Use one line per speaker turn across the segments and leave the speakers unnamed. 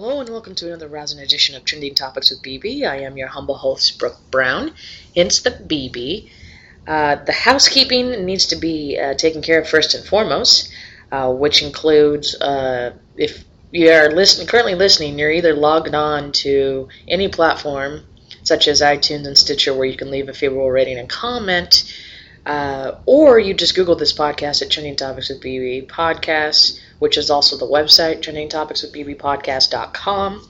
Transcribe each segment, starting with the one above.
Hello and welcome to another rousing edition of Trending Topics with BB. I am your humble host, Brooke Brown, hence the BB. Uh, the housekeeping needs to be uh, taken care of first and foremost, uh, which includes uh, if you are listen- currently listening, you're either logged on to any platform such as iTunes and Stitcher where you can leave a favorable rating and comment, uh, or you just Google this podcast at Trending Topics with BB Podcasts, which is also the website, trendingtopicswithbbpodcast.com.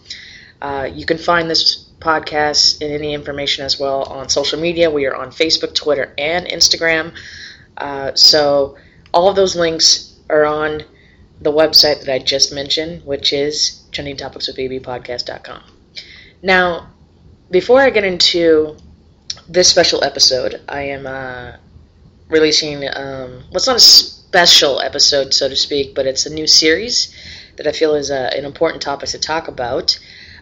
Uh, you can find this podcast and any information as well on social media. We are on Facebook, Twitter, and Instagram. Uh, so all of those links are on the website that I just mentioned, which is trendingtopicswithbbpodcast.com. Now, before I get into this special episode, I am uh, releasing, um, well, it's not a special episode, so to speak, but it's a new series that I feel is a, an important topic to talk about.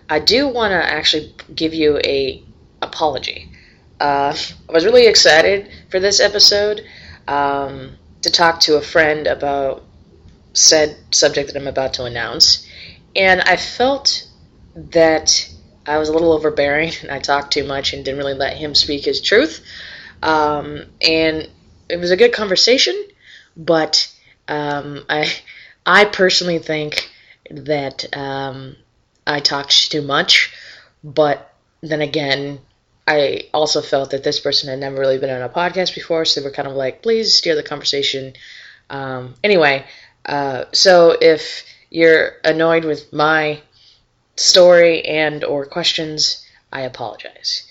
I do want to actually give you a apology. Uh, I was really excited for this episode um, to talk to a friend about said subject that I'm about to announce, and I felt that I was a little overbearing and I talked too much and didn't really let him speak his truth. Um, and it was a good conversation, but um, I I personally think that um, I talked too much. But then again, I also felt that this person had never really been on a podcast before, so they were kind of like, please steer the conversation. Um, anyway, uh, so if you're annoyed with my story and or questions, I apologize.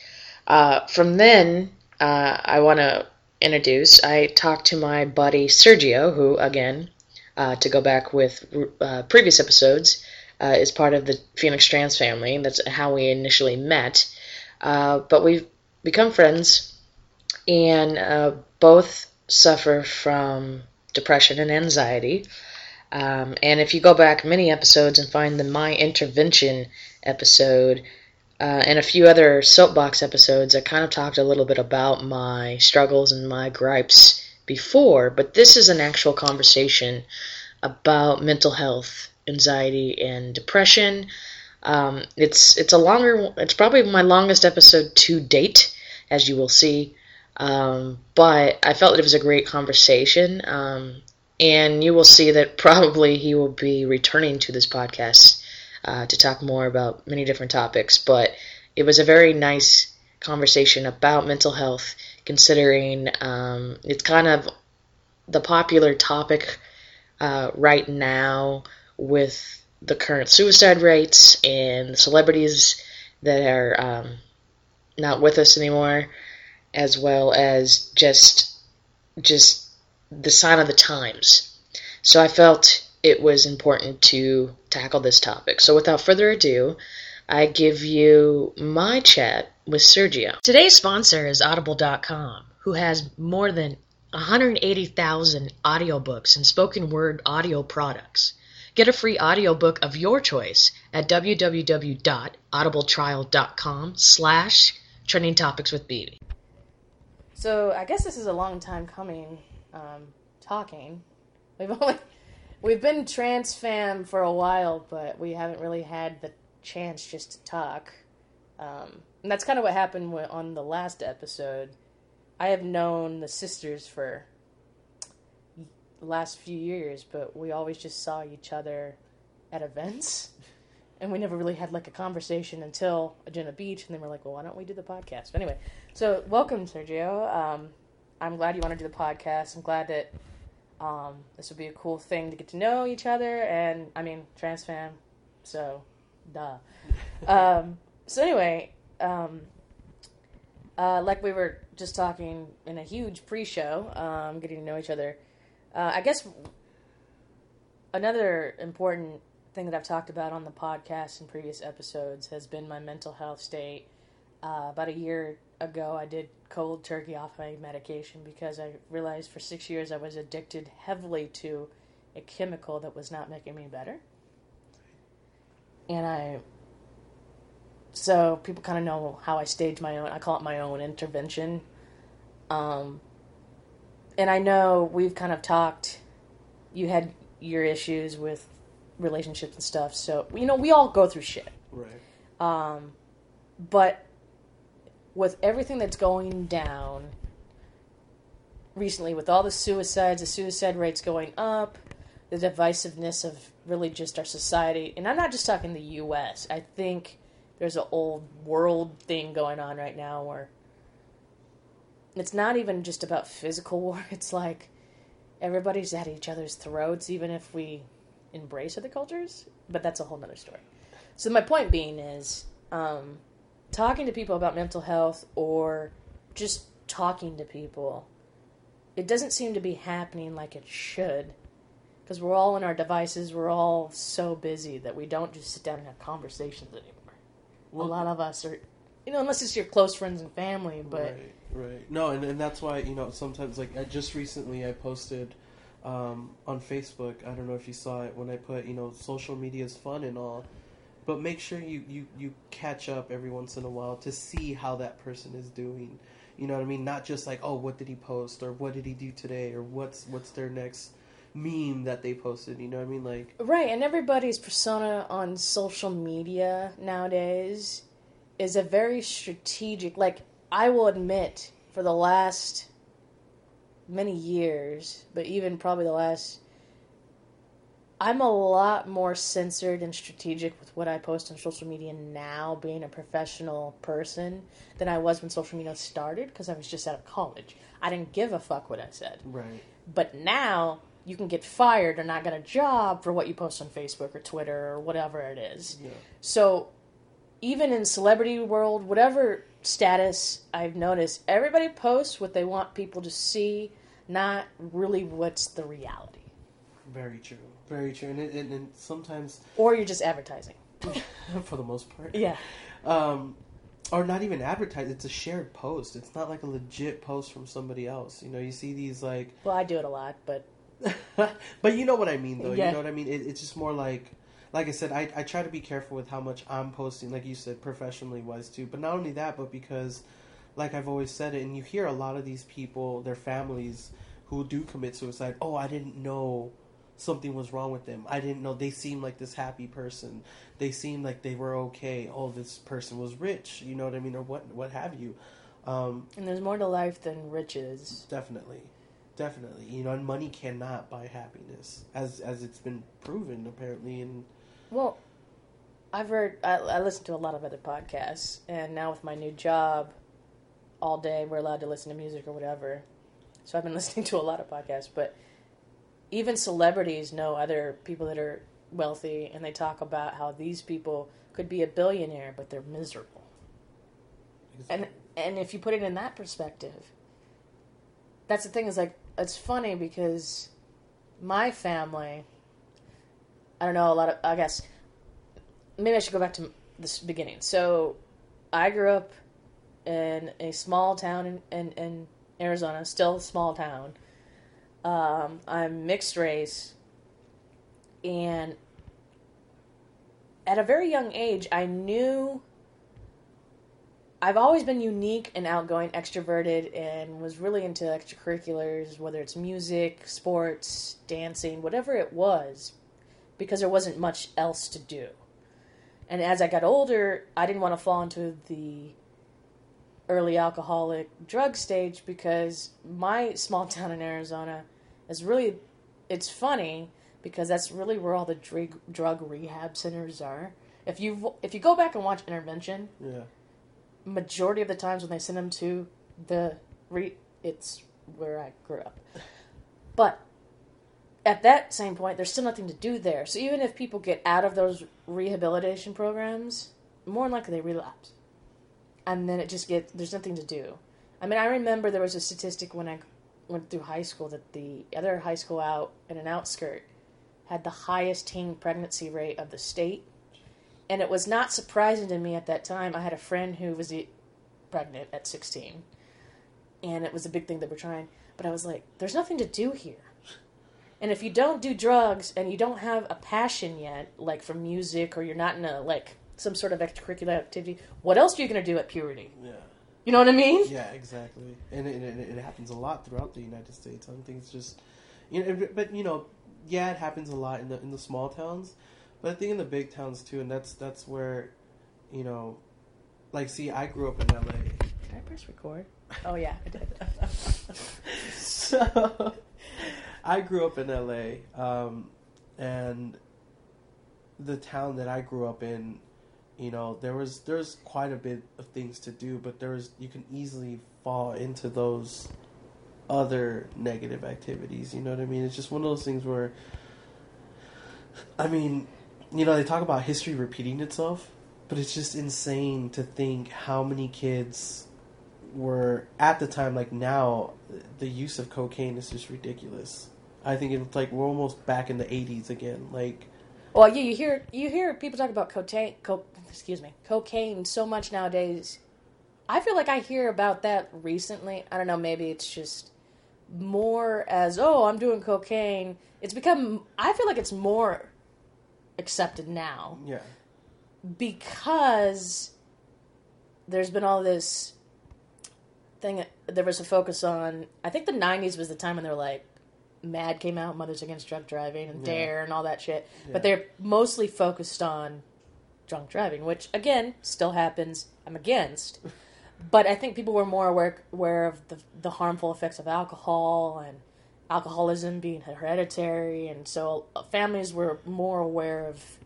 Uh, from then, uh, I want to introduce. I talked to my buddy Sergio, who again, uh, to go back with uh, previous episodes, uh, is part of the Phoenix Trans family. That's how we initially met. Uh, but we've become friends, and both suffer from depression and anxiety. Um, and if you go back many episodes and find the My Intervention episode uh, and a few other soapbox episodes, I kind of talked a little bit about my struggles and my gripes before, but this is an actual conversation about mental health, anxiety, and depression. Um, it's it's a longer, it's probably my longest episode to date, as you will see. Um, but I felt that it was a great conversation. Um, and you will see that probably he will be returning to this podcast uh, to talk more about many different topics. But it was a very nice conversation about mental health, considering um, it's kind of the popular topic uh, right now with the current suicide rates and the celebrities that are um, not with us anymore, as well as just just the sign of the times. So I felt it was important to tackle this topic. So without further ado, I give you my chat with Sergio. Today's sponsor is Audible.com, who has more than 180,000 audiobooks and spoken word audio products. Get a free audiobook of your choice at www.audibletrial.com slash trending topics with BB.
So I guess this is a long time coming um, talking. We've only we've been trans fam for a while, but we haven't really had the chance just to talk. Um, and that's kind of what happened on the last episode. I have known the sisters for the last few years, but we always just saw each other at events. And we never really had like a conversation until Agena Beach, and then we're like, well, why don't we do the podcast? But anyway, so welcome, Sergio. Um, I'm glad you want to do the podcast. I'm glad that um, this would be a cool thing to get to know each other. And I mean, trans fam, so duh. um, so anyway, um, uh, like we were just talking in a huge pre-show, um, getting to know each other. Uh, I guess another important thing that I've talked about on the podcast in previous episodes has been my mental health state. Uh, about a year ago, I did cold turkey off my medication because I realized for six years I was addicted heavily to a chemical that was not making me better. And I, so people kind of know how I stage my own, I call it my own intervention. Um, and I know we've kind of talked, you had your issues with
relationships and stuff. So you know, we all go through shit.
Right.
Um, but with everything that's going down recently, with all the suicides, the suicide rates going up, the divisiveness of really just our society, and I'm not just talking the U.S. I think there's an old world thing going on right now where it's not even just about physical war. It's like everybody's at each other's throats, even if we embrace other cultures. But that's a whole nother story. So my point being is, um, talking to people about mental health or just talking to people, it doesn't seem to be happening like it should. Because we're all in our devices, we're all so busy that we don't just sit down and have conversations anymore.
Well,
a lot of us are, you know, unless it's your close friends and family, but
right, right. No, and, and that's why you know sometimes like I just recently I posted um, on Facebook. I don't know if you saw it when I put you know social media is fun and all, but make sure you you you catch up every once in a while to see how that person is doing. You know what I mean? Not just like oh what did he post or what did he do today or what's what's their next meme that they posted. You know what I mean? Like
Right, and everybody's persona on social media nowadays is a very strategic. Like, I will admit, for the last many years, but even probably the last, I'm a lot more censored and strategic with what I post on social media now, being a professional person, than I was when social media started because I was just out of college. I didn't give a fuck what I said.
right,
But now you can get fired or not get a job for what you post on Facebook or Twitter or whatever it is.
yeah,
So even in celebrity world, whatever status I've noticed, everybody posts what they want people to see, not really what's the reality.
very true, very true. And it, and, and sometimes
Or you're just advertising.
for the most part,
Yeah.
um, or not even advertised. It's a shared post. It's not like a legit post from somebody else. You know, you see these like,
Well, I do it a lot, but
but you know what I mean, though.
Yeah.
You know what I mean. It, it's just more like, like I said, I I try to be careful with how much I'm posting. Like you said, professionally wise too. But not only that, but because, like I've always said it, and you hear a lot of these people, their families, who do commit suicide. Oh, I didn't know something was wrong with them. I didn't know they seemed like this happy person. They seemed like they were okay. Oh, this person was rich. You know what I mean, or what what have you. Um,
and there's more to life than riches.
definitely, definitely. You know, and money cannot buy happiness, as as it's been proven apparently. And
Well, I've heard, I, I listen to a lot of other podcasts, and now with my new job, all day we're allowed to listen to music or whatever. So I've been listening to a lot of podcasts, but even celebrities know other people that are wealthy, and they talk about how these people could be a billionaire, but they're miserable. And and if you put it in that perspective, that's the thing is like it's funny because my family, I don't know a lot of I guess maybe I should go back to this beginning. So I grew up in a small town in, in, in Arizona, still a small town. Um, I'm mixed race, and at a very young age, I knew I've always been unique and outgoing, extroverted, and was really into extracurriculars, whether it's music, sports, dancing, whatever it was, because there wasn't much else to do. And as I got older, I didn't want to fall into the early alcoholic drug stage because my small town in Arizona is really it's funny because that's really where all the drug drug rehab centers are. If you if you go back and watch Intervention,
yeah,
majority of the times when they send them to the re it's where I grew up. But at that same point, there's still nothing to do there. So even if people get out of those rehabilitation programs, more than likely they relapse. And then it just gets, there's nothing to do. I mean, I remember there was a statistic when I went through high school that the other high school out in an outskirt had the highest teen pregnancy rate of the state. And it was not surprising to me at that time. I had a friend who was pregnant at 16, and it was a big thing that we're trying. But I was like, there's nothing to do here. And if you don't do drugs and you don't have a passion yet, like for music, or you're not in a like some sort of extracurricular activity, what else are you going to do at puberty?
yeah.
You know what I mean?
Yeah, exactly. And it, it, it happens a lot throughout the United States. I don't think it's just, you know, but you know, yeah, it happens a lot in the in the small towns, but I think in the big towns too, and that's that's where, you know, like see, I grew up in L.A.
Did I press record? Oh yeah, I did.
so I grew up in LA, um, and the town that I grew up in, you know, there was there's quite a bit of things to do, but there was you can easily fall into those other negative activities. You know what I mean? It's just one of those things where, I mean, you know, they talk about history repeating itself, but it's just insane to think how many kids were at the time like now the use of cocaine is just ridiculous i think it's like we're almost back in the 80s again like
Well, yeah, you hear you hear people talk about cocaine, co- excuse me, cocaine so much nowadays. I feel like I hear about that recently. I don't know, maybe it's just more as oh, I'm doing cocaine. It's become. I feel like it's more accepted now
yeah
because there's been all this thing. There was a focus on. I think the '90s was the time when they were like, MADD came out, Mothers Against Drunk Driving, and
Yeah.
D.A.R.E., and all that shit.
Yeah.
But they're mostly focused on drunk driving, which again still happens. I'm against, but I think people were more aware aware of the the harmful effects of alcohol and alcoholism being hereditary, and so uh, families were more aware of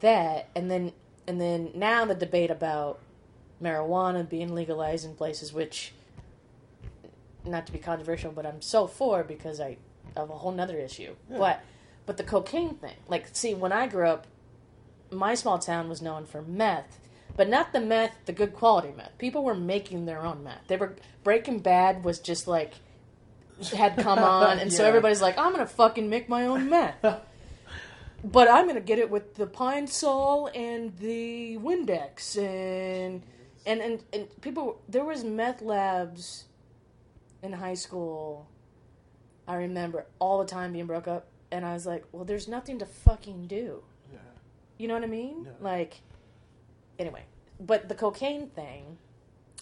that. And then and then now the debate about marijuana being legalized in places, which not to be controversial, but I'm so for because I have a whole nother issue.
Yeah.
But but the cocaine thing, like, see, when I grew up, my small town was known for meth, but not the meth, the good quality meth. People were making their own meth. They were Breaking Bad was just like had come on, and so everybody's like, I'm gonna fucking make my own meth. But I'm gonna get it with the Pine-Sol and the Windex and and and, and people. There was meth labs in high school. I remember all the time being broke up, and I was like, "Well, there's nothing to fucking do."
yeah
You know what I mean?
No.
Like, anyway, but the cocaine thing.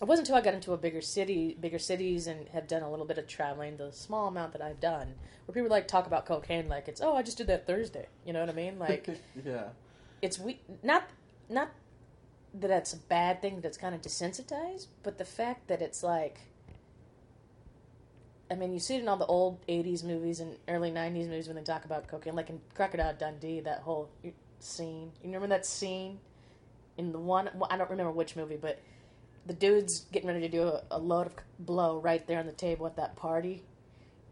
It wasn't until I got into a bigger city, bigger cities, and have done a little bit of traveling, the small amount that I've done, where people like talk about cocaine like it's oh I just did that Thursday. You know what I mean? Like
yeah
it's we not not that that's a bad thing that's kind of desensitized, but the fact that it's like I mean, you see it in all the old '80s movies and early '90s movies when they talk about cocaine, like in Crocodile Dundee. That whole scene, you remember that scene in the one? Well, I don't remember which movie, but the dude's getting ready to do a, a load of blow right there on the table at that party,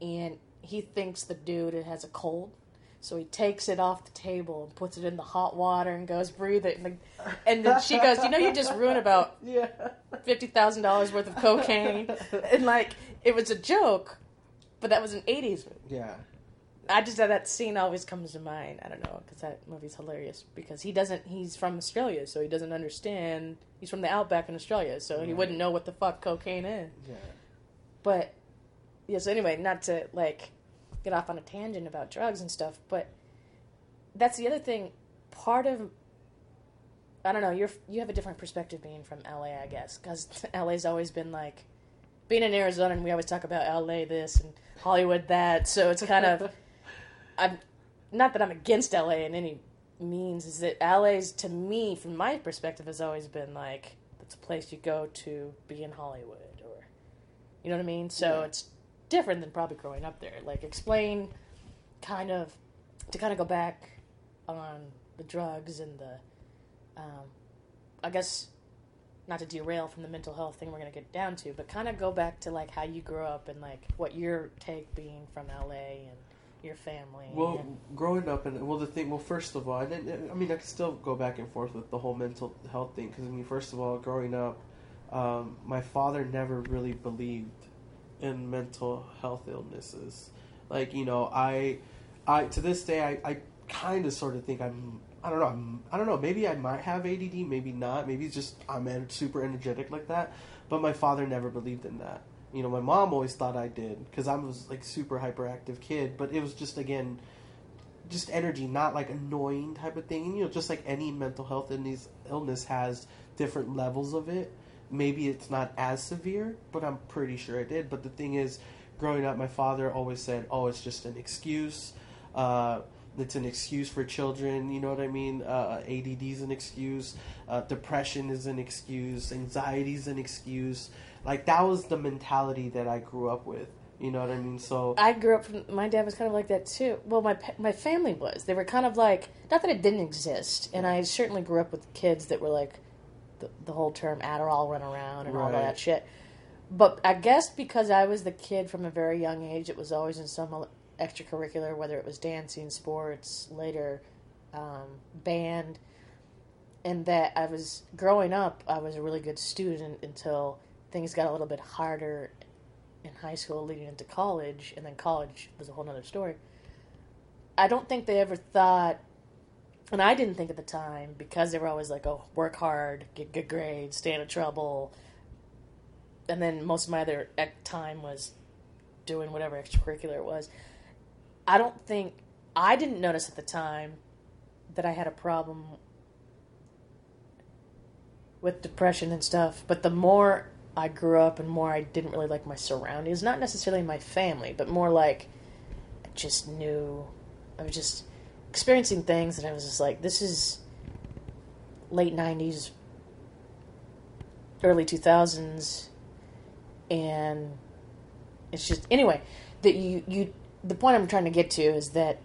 and he thinks the dude has a cold. So he takes it off the table and puts it in the hot water and goes breathe it. And, the, and then she goes, "You know, you just ruined about
yeah
fifty thousand dollars worth of cocaine." and like, it was a joke, but that was an '80s movie.
yeah
I just that scene always comes to mind. I don't know because that movie's hilarious because he doesn't. He's from Australia, so he doesn't understand. He's from the outback in Australia, so he wouldn't know what the fuck cocaine is.
yeah
But yeah, so anyway, not to like get off on a tangent about drugs and stuff, but that's the other thing. Part of I don't know. You're you have a different perspective being from LA, I guess, because LA's always been like being in Arizona, and we always talk about LA this and Hollywood that. So it's kind of I'm not that I'm against LA in any means. Is that LA's to me, from my perspective, has always been like it's a place you go to be in Hollywood, or you know what I mean. So
Yeah.
it's different than probably growing up there. Like explain, kind of, to kind of go back on the drugs and the, um, I guess, not to derail from the mental health thing we're gonna get down to, but kind of go back to like how you grew up and like what your take being from LA and your family.
Well,
and-
growing up and well, the thing. Well, first of all, I didn't. I mean, I could still go back and forth with the whole mental health thing because I mean, first of all, growing up, um, my father never really believed in mental health illnesses. Like you know, I, I to this day, I, I kind of sort of think I'm. I don't know. I'm, I don't know. Maybe I might have ADD. Maybe not. Maybe it's just I'm super energetic like that. But my father never believed in that. You know, my mom always thought I did because I was like super hyperactive kid. But it was just again, just energy, not like annoying type of thing. And, you know, just like any mental health illness has different levels of it. Maybe it's not as severe, but I'm pretty sure it did. But the thing is, growing up, my father always said, "Oh, it's just an excuse." Uh, it's an excuse for children. You know what I mean? Uh, ADD is an excuse. Uh, depression is an excuse. Anxiety is an excuse. Like that was the mentality that I grew up with. You know what I mean? So
I grew up. From, my dad was kind of like that too. Well, my my family was. They were kind of like not that it didn't exist, and I certainly grew up with kids that were like the, the whole term Adderall run around and all that shit. But I guess because I was the kid from a very young age, it was always in some extracurricular, whether it was dancing, sports, later um, band, and that I was growing up. I was a really good student until things got a little bit harder in high school leading into college, and then college was a whole other story. I don't think they ever thought, and I didn't think at the time, because they were always like, oh, work hard, get good grades, stay out of trouble. And then most of my other time was doing whatever extracurricular it was. I don't think, I didn't notice at the time that I had a problem with depression and stuff, but the more I grew up and more I didn't really like my surroundings. Not necessarily my family, but more like I just knew I was just experiencing things and I was just like, this is late nineties, early two thousands, and it's just anyway that you you the point I'm trying to get to is that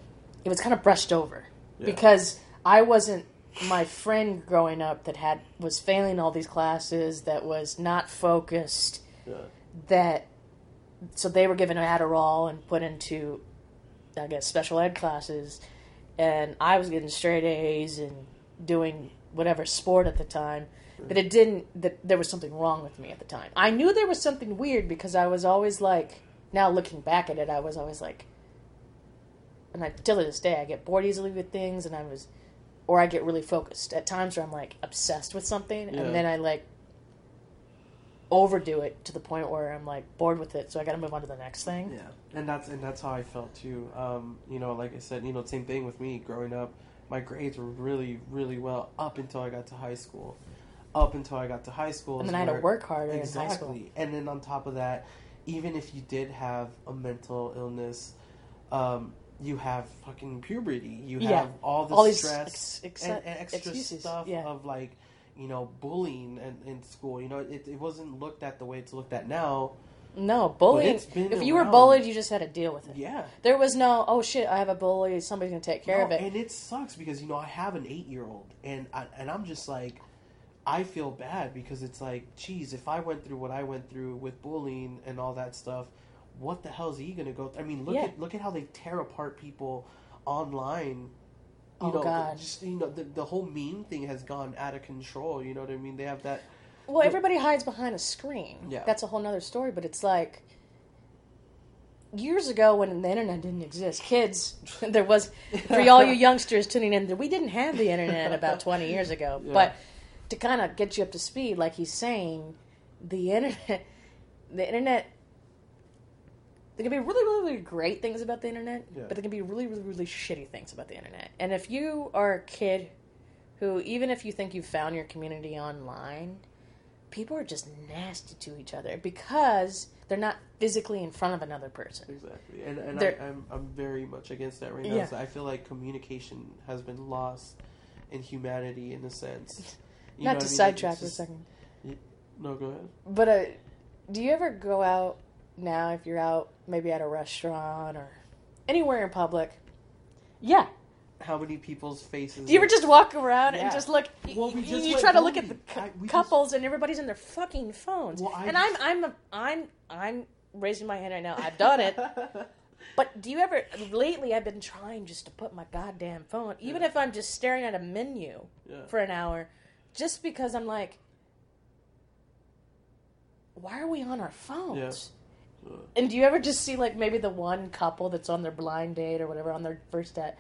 it was kind of brushed over
Yeah.
because I wasn't my friend growing up that had was failing all these classes that was not focused
yeah.
that so they were given Adderall and put into I guess special ed classes and I was getting straight A's and doing whatever sport at the time but it didn't that there was something wrong with me at the time. I knew there was something weird because I was always like now looking back at it I was always like and I till this day I get bored easily with things and I was or I get really focused at times where I'm like obsessed with something
Yeah.
and then I like overdo it to the point where I'm like bored with it, so I got to move on to the next thing.
Yeah, and that's and that's how I felt too. Um, you know, like I said, you know, same thing with me growing up. My grades were really, really well up until I got to high school. Up until I got to high school,
And then I had to work harder
exactly.
in high school.
And then on top of that, even if you did have a mental illness, um, you have fucking puberty. You have
Yeah.
all the
All these
stress
ex- ex-
and, and extra
excuses,
stuff
yeah.
of like, you know, bullying and in school. You know, it, it wasn't looked at the way it's looked at now.
No bullying. If you were bullied, you just had to deal with it.
Yeah.
There was no oh shit, I have a bully. Somebody's gonna take care
No,
of it.
And it sucks because you know I have an eight year old, and I, and I'm just like, I feel bad because it's like, geez, if I went through what I went through with bullying and all that stuff, what the hell is he gonna go? Through? I mean, look
Yeah.
at look at how they tear apart people online. You
Oh,
know,
God.
just you know, the the whole meme thing has gone out of control. You know what I mean? They have that.
Well, everybody hides behind a screen.
Yeah.
That's a whole nother story, but it's like years ago when the internet didn't exist, kids, there was, for all you youngsters tuning in, we didn't have the internet about 20 years ago.
Yeah.
But to kind of get you up to speed, like he's saying, the internet, the internet, there can be really, really, really great things about the internet,
Yeah.
but there can be really, really, really shitty things about the internet. And if you are a kid who, even if you think you've found your community online, people are just nasty to each other because they're not physically in front of another person.
Exactly, and and I,
There-
I'm I'm very much against that right now.
Yeah.
So I feel like communication has been lost in humanity in a sense. You
not to
I mean?
sidetrack for a second,
No, go ahead.
but uh, do you ever go out now if you're out maybe at a restaurant or anywhere in public? Yeah.
How many people's faces?
Do you ever just walk around and just look?
Well, we
you
just
you try to look at the
bowling.
cou-
I- we just-
couples and everybody's in their fucking phones.
Well,
and I'm I'm a, I'm I'm raising my hand right now. I've done it. But do you ever? Lately, I've been trying just to put my goddamn phone, even
Yeah.
if I'm just staring at a menu
Yeah.
for an hour, just because I'm like, why are we on our phones? And do you ever just see like maybe the one couple that's on their blind date or whatever on their first date,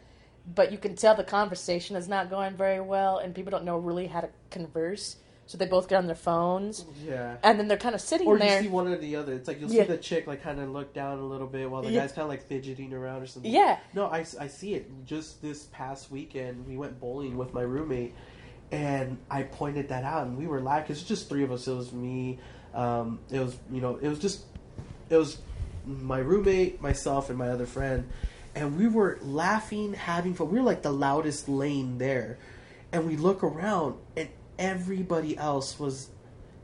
but you can tell the conversation is not going very well, and people don't know really how to converse, so they both get on their phones,
Yeah.
and then they're kind of sitting
Or you see one or the other. It's like you'll
Yeah.
see the chick like kind of look down a little bit while the
Yeah.
guy's kind of like fidgeting around or something.
yeah,
No, I, I see it. Just this past weekend, we went bowling with my roommate, and I pointed that out, and we were laughing. It's just three of us. It was me. Um, it was you know, it was just it was my roommate, myself, and my other friend, and we were laughing, having fun. We were like the loudest lane there, and we look around, and everybody else was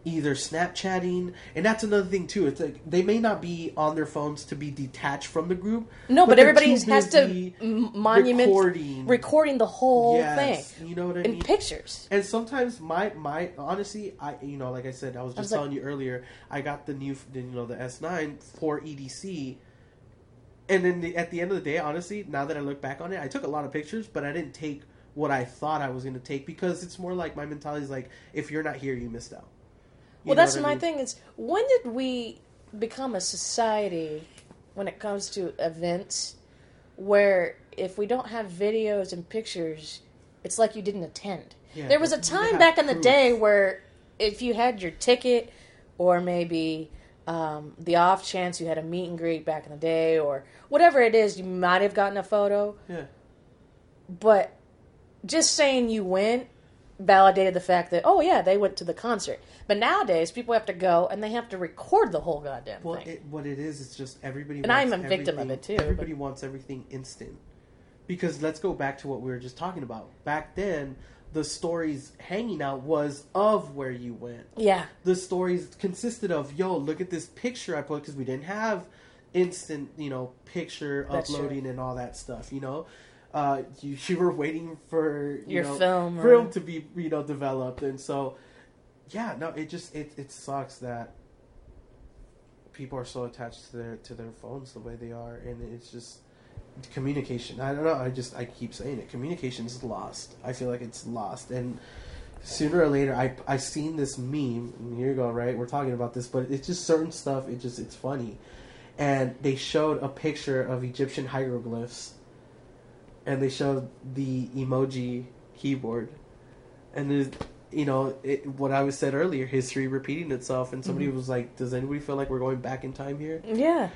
either Snapchatting, and that's another thing too. It's like they may not be on their phones to be detached from the group.
No, but,
they're
everybody has to monument
recording.
recording the whole
Yes,
thing
you know what I
in
mean.
pictures.
And sometimes my my honestly, I you know, like I said, I was just
was like-
telling you earlier, I got the new, you know, the S nine for EDC, and then the, at the end of the day, honestly, now that I look back on it, I took a lot of pictures, but I didn't take what I thought I was going to take because it's more like my mentality is like, if you're not here, you missed out.
Well, that's my
mean?
thing. Is when did we become a society when it comes to events where if we don't have videos and pictures, it's like you didn't attend.
Yeah,
there was a time back in the
proof.
day where if you had your ticket or maybe um, the off chance you had a meet and greet back in the day or whatever it is, you might have gotten a photo.
Yeah.
But just saying you went validated the fact that oh yeah they went to the concert. But nowadays people have to go and they have to record the whole goddamn
Well,
thing.
it, what it is, it's just everybody.
And I'm a victim of it, too,
Everybody wants everything instant. Because let's go back to what we were just talking about. Back then, the stories hanging out was of where you went.
yeah,
The stories consisted of, yo, look at this picture I put because we didn't have instant, you know, picture
That's
uploading and all that stuff. You know, uh, you, you were waiting for you
Your
know,
film or-
film to be you know developed, and so yeah, no, it just it it sucks that people are so attached to their to their phones the way they are, and it's just communication. I don't know. I just I keep saying it. Communication is lost. I feel like it's lost, and sooner or later, I I seen this meme. And here you go. Right, we're talking about this, but it's just certain stuff. It just it's funny, and they showed a picture of Egyptian hieroglyphs, and they showed the emoji keyboard, and there's you know it, what I was said earlier, history repeating itself, and somebody mm-hmm. was like, "Does anybody feel like we're going back in time here?"
yeah.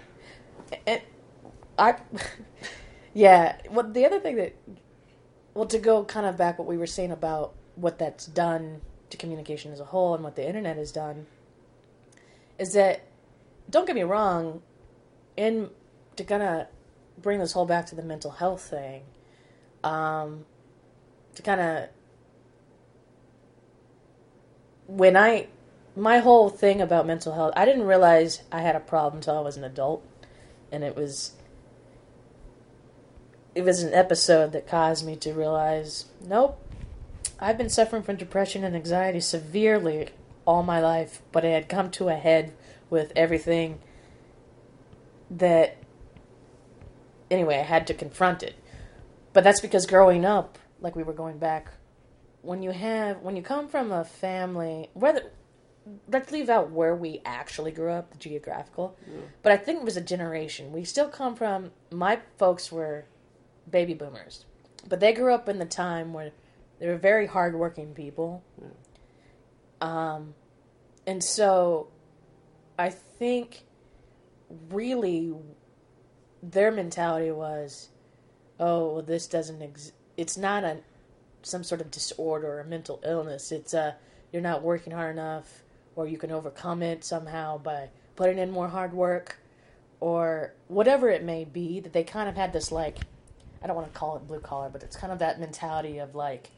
It, I yeah. Well, the other thing that well to go kind of back what we were saying about what that's done to communication as a whole and what the internet has done is that don't get me wrong in to kind of bring this whole back to the mental health thing um to kind of when i my whole thing about mental health i didn't realize i had a problem until i was an adult and it was it was an episode that caused me to realize nope I've been suffering from depression and anxiety severely all my life, but it had come to a head with everything that anyway, I had to confront it. But that's because growing up, like we were going back, when you have when you come from a family whether let's leave out where we actually grew up, the geographical. But I think it was a generation. We still come from my folks were baby boomers. But they grew up in the time where they were very hardworking people. Um, and so I think really their mentality was, oh, well, this doesn't ex- it's not a some sort of disorder or mental illness. It's a you're not working hard enough, or you can overcome it somehow by putting in more hard work, or whatever it may be. That they kind of had this like, I don't want to call it blue collar, but it's kind of that mentality of like,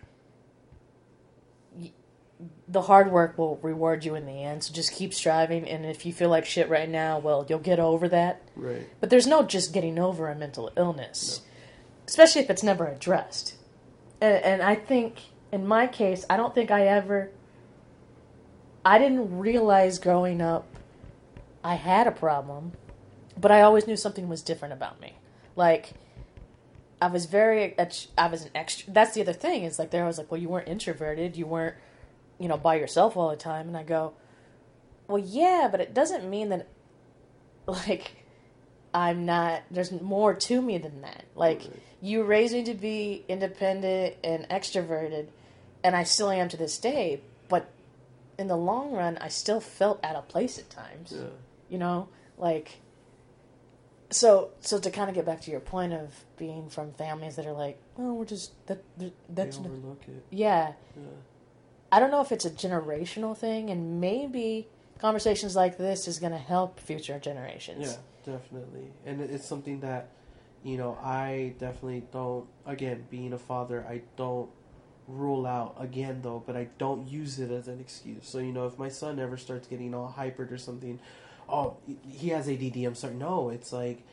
the hard work will reward you in the end. So just keep striving, and if you feel like shit right now, well, you'll get over that.
Right.
But there's no just getting over a mental illness, especially if it's never addressed. And, and I think, in my case, I don't think I ever. I didn't realize growing up I had a problem, but I always knew something was different about me. Like, I was very. I was an extra. That's the other thing. Is like, they're always like, well, you weren't introverted. You weren't, you know, by yourself all the time. And I go, well, yeah, but it doesn't mean that, like, I'm not. There's more to me than that. Like you raised me to be independent and extroverted, and I still am to this day. But in the long run, I still felt out of place at times.
Yeah.
You know, like. So so to kind of get back to your point of being from families that are like, oh, we're just that that's
they overlook it.
yeah.
Yeah.
I don't know if it's a generational thing, and maybe conversations like this is going to help future generations.
Yeah, definitely. And it's something that you know, I definitely don't. Again, being a father, I don't rule out again though, but I don't use it as an excuse. So you know, if my son ever starts getting all hypered or something, oh, he has ADD. I'm sorry. No, it's like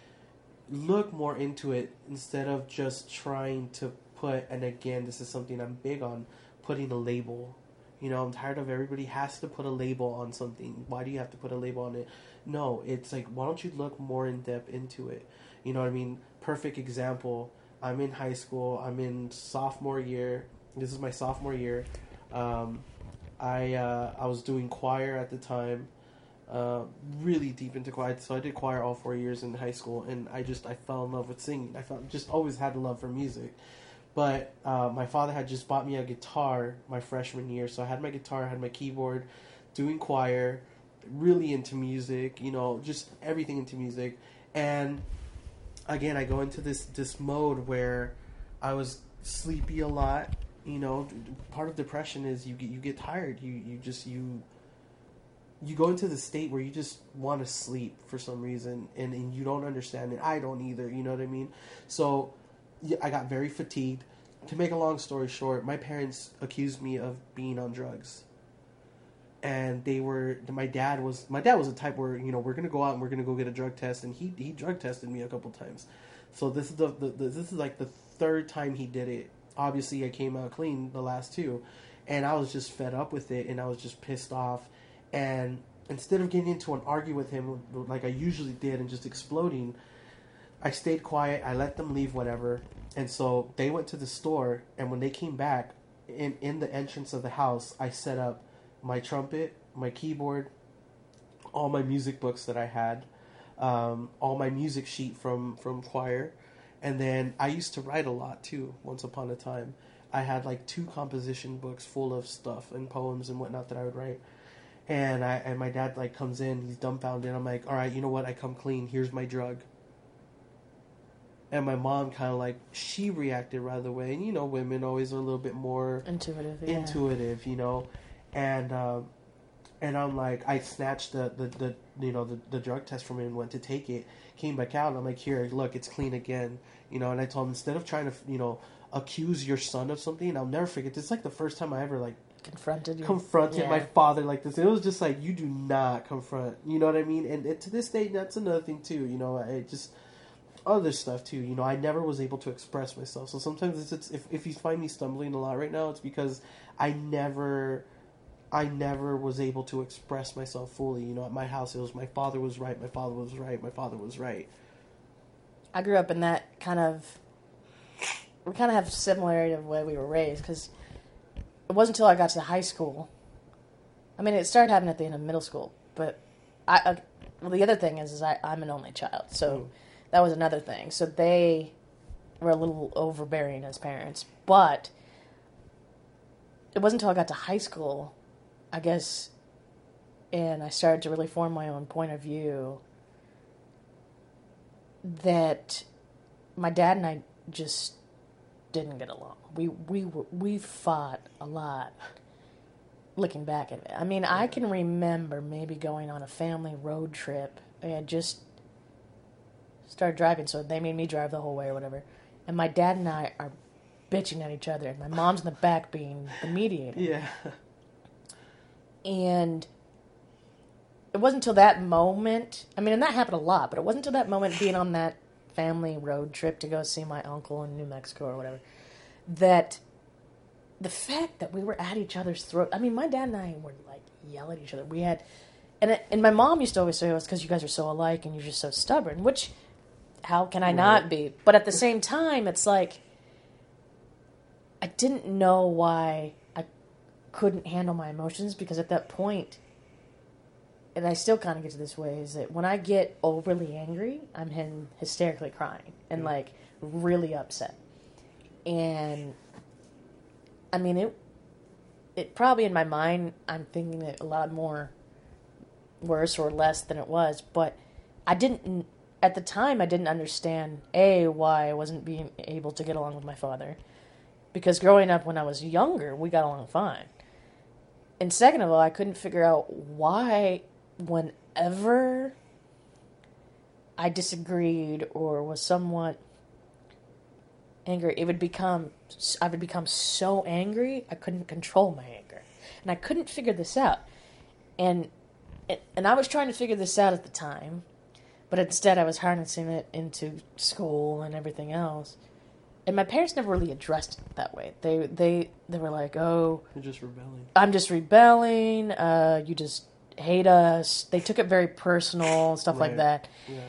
look more into it instead of just trying to put. And again, this is something I'm big on putting a label. You know, I'm tired of everybody has to put a label on something. Why do you have to put a label on it? No, it's like why don't you look more in depth into it? You know what I mean? Perfect example. I'm in high school. I'm in sophomore year. This is my sophomore year. Um, I uh, I was doing choir at the time, uh, really deep into choir. So I did choir all four years in high school, and I just I fell in love with singing. I felt just always had a love for music. But uh, my father had just bought me a guitar my freshman year, so I had my guitar, I had my keyboard, doing choir, really into music. You know, just everything into music, and again, I go into this this mode where I was sleepy a lot. You know, part of depression is you get you get tired. You you just you you go into the state where you just want to sleep for some reason, and, and you don't understand it. I don't either. You know what I mean? So I got very fatigued. To make a long story short, my parents accused me of being on drugs. And they were my dad was my dad was a type where you know we're gonna go out and we're gonna go get a drug test and he he drug tested me a couple times. So this is the, the, the, this is like the third time he did it. Obviously i came out clean the last two. And i was just fed up with it and i was just pissed off. And instead of getting into an argue with him like i usually did and just exploding i stayed quiet i let them leave whatever and so they went to the store and when they came back in in the entrance of the house i set up my trumpet, my keyboard, all my music books that I had, um, all my music sheet from from choir, and then I used to write a lot too. Once upon a time, I had like two composition books full of stuff and poems and whatnot that I would write. And I and my dad like comes in, he's dumbfounded. I'm like, all right, you know what? I come clean. Here's my drug. And my mom kind of like she reacted right away, and you know, women always are a little bit more
intuitive, yeah.
intuitive, you know and uh, and I'm like, I snatched the, the, the you know the, the drug test from him and went to take it. Came back out. I'm like, here, look, it's clean again. You know, and I told him instead of trying to you know accuse your son of something, I'll never forget. This is like the first time I ever like
confronted you.
confronted yeah. my father like this. It was just like you do not confront. You know what I mean? And, and to this day, that's another thing too. You know, I just other stuff too. You know, I never was able to express myself. So sometimes it's, it's if if you find me stumbling a lot right now, it's because I never I never was able to express myself fully. You know, at my house, it was my father was right, my father was right, my father was right.
I grew up in that kind of. We kind of have similarity of the way we were raised because it wasn't until I got to high school. I mean, it started happening at the end of middle school, but I. Uh, well, the other thing is, is I, I'm an only child, so mm. That was another thing. So they were a little overbearing as parents, but it wasn't until I got to high school I guess, and I started to really form my own point of view that my dad and I just didn't get along. We we we fought a lot. Looking back at it, I mean, I can remember maybe going on a family road trip and just started driving. So they made me drive the whole way or whatever. And my dad and I are bitching at each other, and my mom's in the back being the mediator.
Yeah.
And it wasn't until that moment, I mean, and that happened a lot, but it wasn't until that moment being on that family road trip to go see my uncle in New Mexico or whatever, that the fact that we were at each other's throat. I mean, my dad and I were like yelling at each other. We had, and and my mom used to always say, "Oh, it's because you guys are so alike and you're just so stubborn." Which, how can I not be? But at the same time, it's like I didn't know why I couldn't handle my emotions because at that point, and I still kind of get to this way, is that when I get overly angry, I'm hysterically crying and like really upset. And I mean, it, it probably in my mind, I'm thinking it a lot more worse or less than it was, but I didn't, at the time, I didn't understand A, why I wasn't being able to get along with my father. Because growing up when I was younger, we got along fine. And second of all, I couldn't figure out why, whenever I disagreed or was somewhat angry, it would become I would become so angry I couldn't control my anger, and I couldn't figure this out, and and I was trying to figure this out at the time, but instead I was harnessing it into school and everything else. And my parents never really addressed it that way. They they they were like, "Oh,
You're just rebelling.
I'm just rebelling. Uh, you just hate us." They took it very personal, and stuff like that.
Yeah.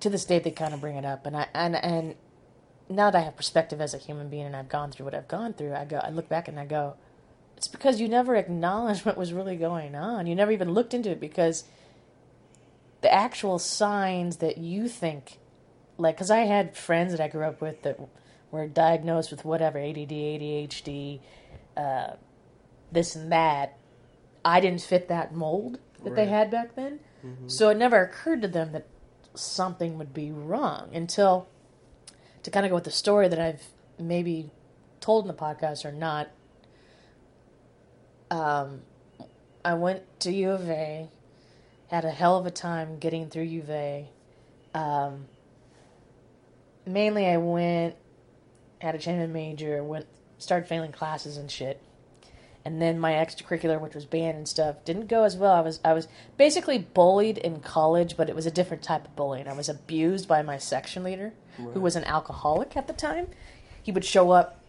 To this day, they kind of bring it up, and I and and now that I have perspective as a human being, and I've gone through what I've gone through, I go, I look back and I go, it's because you never acknowledged what was really going on. You never even looked into it because the actual signs that you think, like, because I had friends that I grew up with that were diagnosed with whatever ADD, ADHD, uh, this and that. I didn't fit that mold that they had back then, so it never occurred to them that something would be wrong until to kind of go with the story that I've maybe told in the podcast or not. Um, I went to U of A, had a hell of a time getting through U of A. Um, mainly, I went, had a change of major, went, started failing classes and shit. And then my extracurricular, which was band and stuff, didn't go as well. I was I was basically bullied in college, but it was a different type of bullying. I was abused by my section leader, who was an alcoholic at the time. He would show up,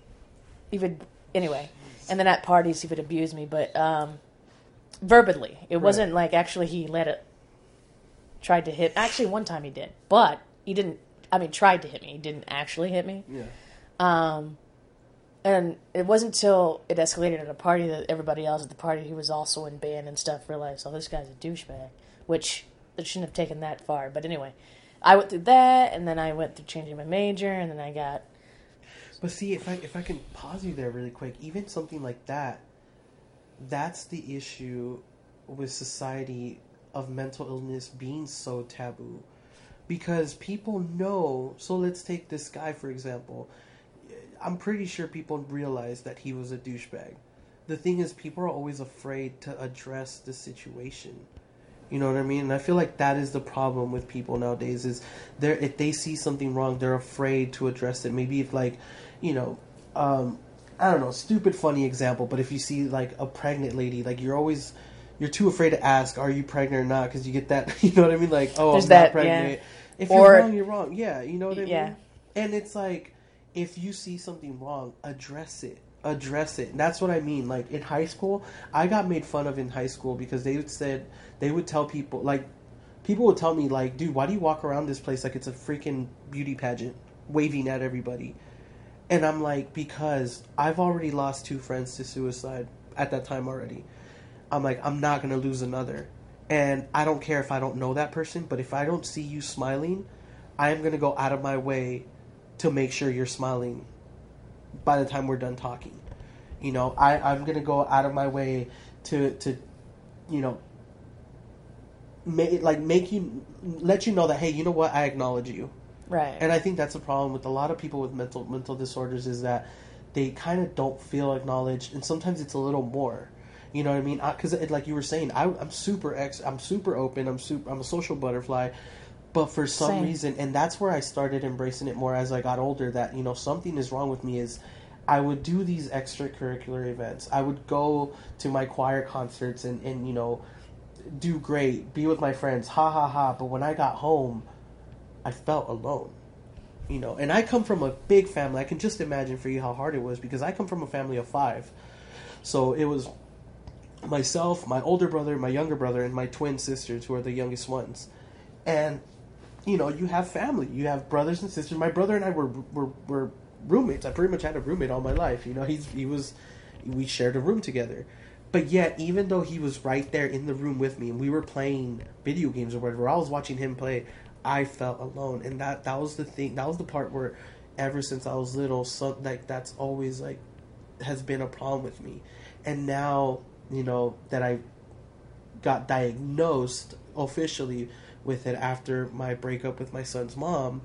he would anyway, and then at parties he would abuse me, but um, verbally. It wasn't like actually he let it tried to hit. Actually, one time he did, but he didn't. I mean, tried to hit me. He didn't actually hit me.
Yeah.
Um, and it wasn't until it escalated at a party that everybody else at the party who was also in band and stuff realized, oh, this guy's a douchebag, which it shouldn't have taken that far. But anyway, I went through that, and then I went through changing my major, and then I got
But see, if I if I can pause you there really quick, even something like that, that's the issue with society of mental illness being so taboo, because people know. So let's take this guy for example. I'm pretty sure people realize that he was a douchebag. The thing is, people are always afraid to address the situation. You know what I mean? And I feel like that is the problem with people nowadays is they if they see something wrong, they're afraid to address it. Maybe if like, you know, um, I don't know, stupid funny example, but if you see like a pregnant lady, like you're always you're too afraid to ask, are you pregnant or not? Because you get that, you know what I mean? Like, oh,
There's
I'm
that,
not pregnant.
yeah.
If
Or-
you're wrong, you're wrong. Yeah, you know what I
Yeah.
mean? And it's like, if you see something wrong, address it. Address it. And that's what I mean. Like in high school, I got made fun of in high school because they would said they would tell people like people would tell me like, dude, why do you walk around this place like it's a freaking beauty pageant, waving at everybody? And I'm like, because I've already lost two friends to suicide at that time already. I'm like, I'm not gonna lose another. And I don't care if I don't know that person, but if I don't see you smiling, I am gonna go out of my way to make sure you're smiling by the time we're done talking. You know, I, I'm gonna go out of my way to to you know make like make you let you know that hey, you know what, I acknowledge you.
Right.
And I think that's a problem with a lot of people with mental mental disorders is that they kind of don't feel acknowledged, and sometimes it's a little more. You know what I mean? Because like you were saying, I, I'm super ex, I'm super open, I'm super, I'm a social butterfly, but for some
Same.
reason, and that's where I started embracing it more as I got older. That you know something is wrong with me is. I would do these extracurricular events. I would go to my choir concerts and, and you know do great, be with my friends, ha ha ha. But when I got home, I felt alone. You know, and I come from a big family. I can just imagine for you how hard it was because I come from a family of five. So it was myself, my older brother, my younger brother, and my twin sisters who are the youngest ones. And you know, you have family, you have brothers and sisters. My brother and I were were, were roommates. I pretty much had a roommate all my life. You know, he's he was we shared a room together. But yet, even though he was right there in the room with me and we were playing video games or whatever, I was watching him play, I felt alone. And that that was the thing. That was the part where ever since I was little, so like that's always like has been a problem with me. And now, you know, that I got diagnosed officially with it after my breakup with my son's mom,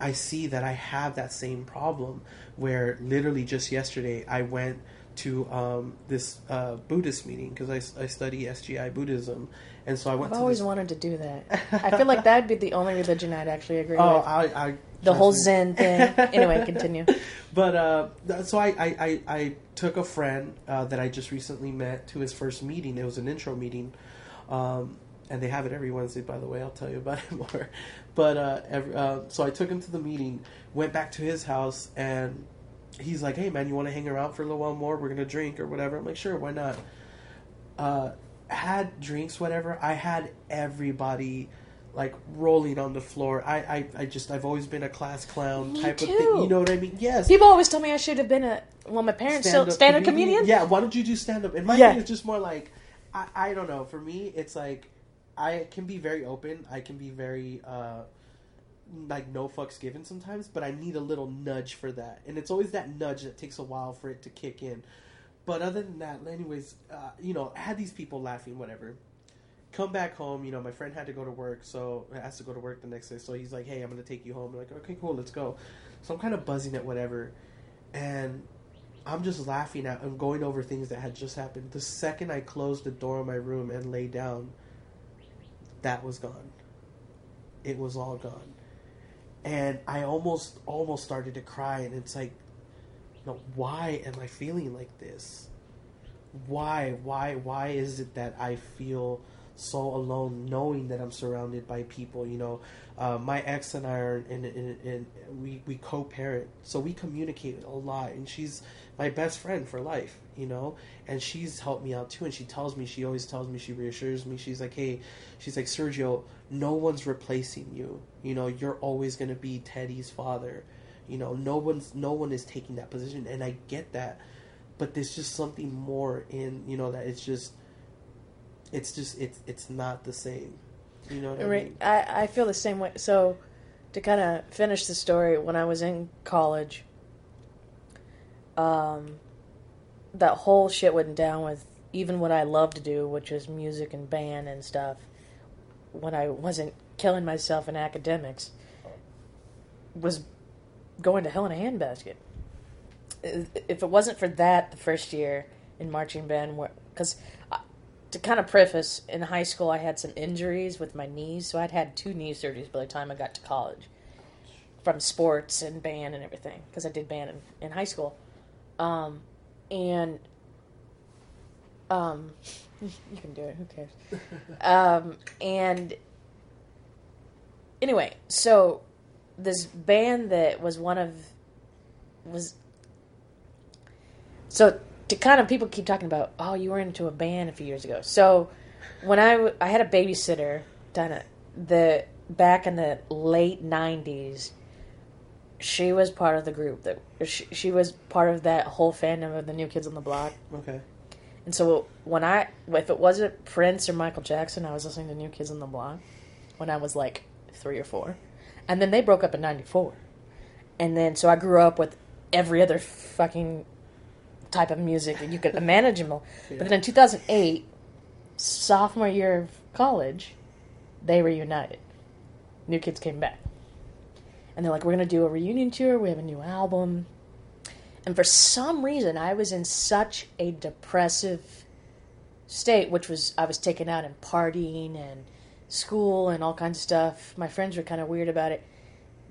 I see that I have that same problem where literally just yesterday I went to um, this uh, Buddhist meeting because I, I study SGI Buddhism. And so I went
I've always
this
wanted to do that. I feel like that'd be the only religion I'd actually agree
Oh,
with.
I, I
The whole
me.
Zen thing. Anyway, continue.
But uh, so I, I, I, I took a friend uh, that I just recently met to his first meeting. It was an intro meeting, um, and they have it every Wednesday. By the way, I'll tell you about it more. But uh, every, uh, so I took him to the meeting, went back to his house, and he's like, "Hey man, you want to hang around for a little while more? We're gonna drink or whatever." I'm like, "Sure, why not?" Uh, had drinks, whatever. I had everybody like rolling on the floor. I, I, I just I've always been a class clown
Me
type of thing. You know what I mean? Yes.
People always tell me I should have been a. Well, my parents still stand-up comedian.
Yeah, why don't you do stand up? And my
Yeah.
thing is just more like I, I don't know. For me, it's like I can be very open. I can be very uh like no fucks given sometimes, but I need a little nudge for that. And it's always that nudge that takes a while for it to kick in. But other than that, anyways, uh, you know, I had these people laughing, whatever. Come back home, you know, my friend had to go to work, so has to go to work the next day. So he's like, "Hey, I'm gonna take you home." I'm like, "Okay, cool, let's go." So I'm kind of buzzing at whatever, and I'm just laughing at and going over things that had just happened. The second I closed the door of my room and lay down, that was gone. It was all gone, and I almost almost started to cry. And it's like, why am I feeling like this? Why, why, why is it that I feel so alone, knowing that I'm surrounded by people? You know, uh, my ex and I are in, in, in we we co-parent, so we communicate a lot, and she's my best friend for life. You know, and she's helped me out too. And she tells me, she always tells me, she reassures me. She's like, hey, she's like Sergio, no one's replacing you. You know, you're always gonna be Teddy's father. You know, no one's no one is taking that position, and I get that. But there's just something more in you know that it's just, it's just it's it's not the same. You know what I
Right.
mean?
I, I feel the same way. So, to kind of finish the story, when I was in college, um, that whole shit went down with even what I love to do, which is music and band and stuff. When I wasn't killing myself in academics, was going to hell in a handbasket. If it wasn't for that, the first year in marching band, because to kind of preface, in high school I had some injuries with my knees, so I'd had two knee surgeries by the time I got to college, from sports and band and everything, because I did band in, in high school, um, and um, you can do it. Who cares? um, and anyway, so this band that was one of was so to kind of people keep talking about oh you were into a band a few years ago so when I I had a babysitter down at the back in the late 90s she was part of the group that she, she was part of that whole fandom of the new kids on the block
Okay.
And so when i if it wasn't prince or michael jackson i was listening to new kids on the block when i was like three or four and then they broke up in 94 and then so i grew up with every other fucking type of music that you could imaginable.
Yeah.
But then in 2008, sophomore year of college, they reunited. New Kids came back. And they're like, we're going to do a reunion tour. We have a new album. And for some reason, I was in such a depressive state, which was, I was taken out and partying and school and all kinds of stuff. My friends were kind of weird about it.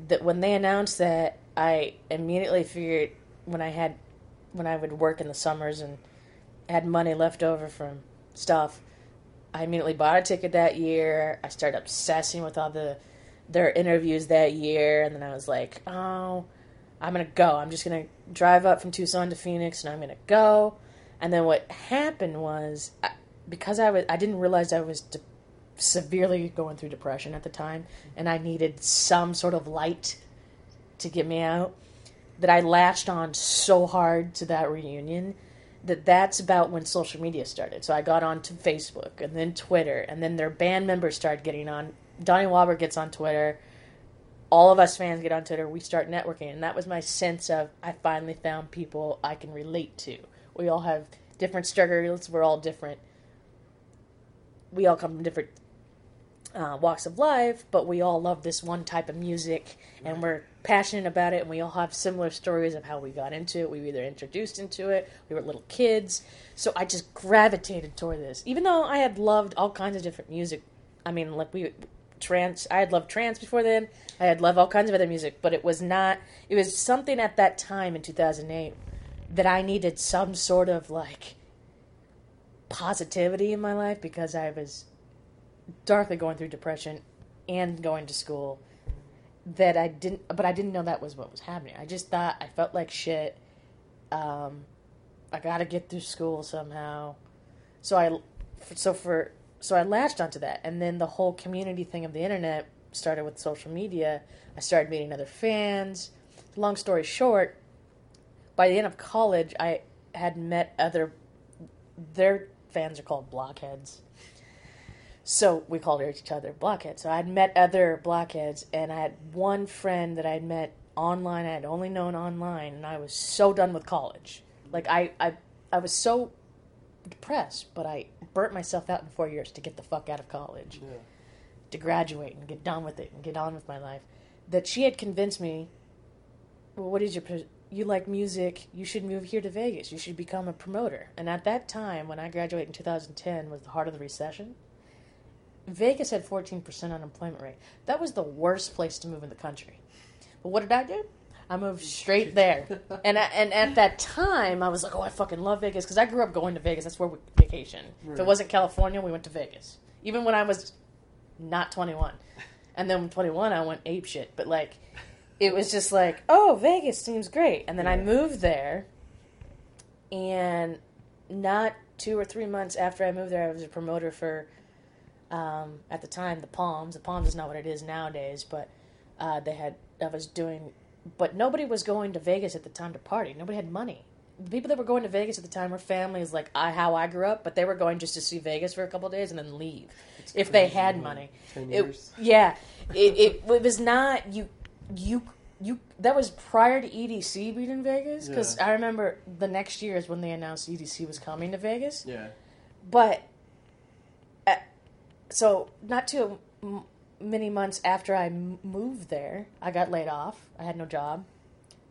That when they announced that, I immediately figured when I had when I would work in the summers and had money left over from stuff, I immediately bought a ticket that year. I started obsessing with all the their interviews that year, and then I was like, "Oh, I'm gonna go. I'm just gonna drive up from Tucson to Phoenix, and I'm gonna go." And then what happened was, because I was, I didn't realize I was de- severely going through depression at the time, and I needed some sort of light to get me out that I latched on so hard to that reunion that that's about when social media started. So I got on to Facebook and then Twitter, and then their band members started getting on. Donnie Wahlberg gets on Twitter. All of us fans get on Twitter. We start networking, and that was my sense of I finally found people I can relate to. We all have different struggles. We're all different. We all come from different uh, walks of life, but we all love this one type of music, and we're passionate about it, and we all have similar stories of how we got into it. We were either introduced into it, we were little kids, so I just gravitated toward this. Even though I had loved all kinds of different music, I mean, like we trance. I had loved trance before then. I had loved all kinds of other music, but it was not. It was something at that time in 2008 that I needed some sort of like positivity in my life because I was darkly going through depression and going to school that I didn't but I didn't know that was what was happening. I just thought I felt like shit. Um I got to get through school somehow. So I so for so I latched onto that and then the whole community thing of the internet started with social media. I started meeting other fans. Long story short, by the end of college I had met other their fans are called blockheads so we called each other blockheads. So I'd met other blockheads, and I had one friend that I'd met online. I had only known online, and I was so done with college. Like I, I, I was so depressed, but I burnt myself out in four years to get the fuck out of college,
Yeah.
to graduate and get done with it and get on with my life. That she had convinced me. Well, what is your you like music? You should move here to Vegas. You should become a promoter. And at that time, when I graduated in 2010, was the heart of the recession. Vegas had 14% unemployment rate. That was the worst place to move in the country. But what did I do? I moved straight there. And I, and at that time, I was like, "Oh, I fucking love Vegas" because I grew up going to Vegas. That's where we vacation. If it wasn't California, we went to Vegas. Even when I was not 21. And then when 21, I went ape shit. But like, it was just like, "Oh, Vegas seems great." And then I moved there, and not two or three months after I moved there, I was a promoter for um, at the time the Palms. The Palms is not what it is nowadays, but uh, they had I was doing, but nobody was going to Vegas at the time to party. Nobody had money. The people that were going to Vegas at the time were families like I how I grew up, but they were going just to see Vegas for a couple of days and then leave if they had money.
Ten
It, yeah, it, it it was not you you you that was prior to EDC being in Vegas because
Yeah.
I remember the next year is when they announced EDC was coming to Vegas.
Yeah.
But uh, so not too m- many months after I moved there, I got laid off. I had no job.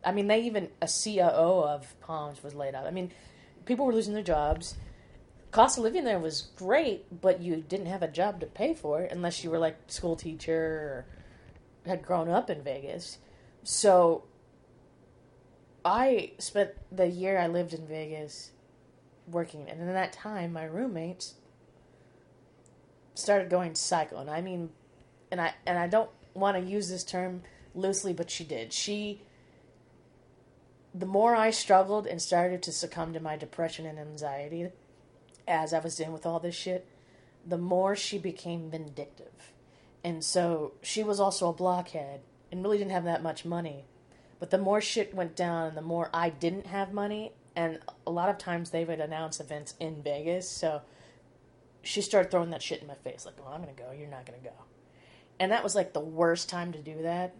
I mean, they even a COO of Palms was laid off. I mean, people were losing their jobs. Cost of living there was great, but you didn't have a job to pay for it unless you were like school teacher or had grown up in Vegas. So I spent the year I lived in Vegas working, and in that time, my roommates started going psycho, and I mean, and I and I don't want to use this term loosely, but she did. She, the more I struggled and started to succumb to my depression and anxiety, as I was dealing with all this shit, the more she became vindictive, and so she was also a blockhead and really didn't have that much money. But the more shit went down, and the more I didn't have money, and a lot of times they would announce events in Vegas, so she started throwing that shit in my face, like, "Oh, I'm gonna go. You're not gonna go," and that was like the worst time to do that.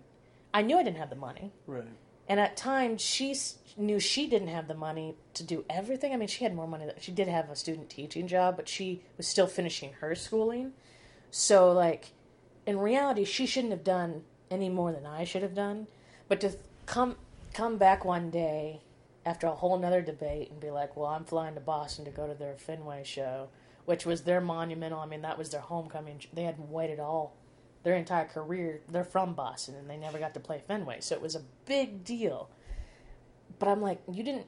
I knew I didn't have the money,
Right.
and at times she knew she didn't have the money to do everything. I mean, she had more money. She did have a student teaching job, but she was still finishing her schooling. So, like, in reality, she shouldn't have done any more than I should have done. But to come come back one day after a whole nother debate and be like, "Well, I'm flying to Boston to go to their Fenway show," which was their monumental. I mean, that was their homecoming. They hadn't waited all their entire career. They're from Boston and they never got to play Fenway, so it was a big deal. But I'm like, you didn't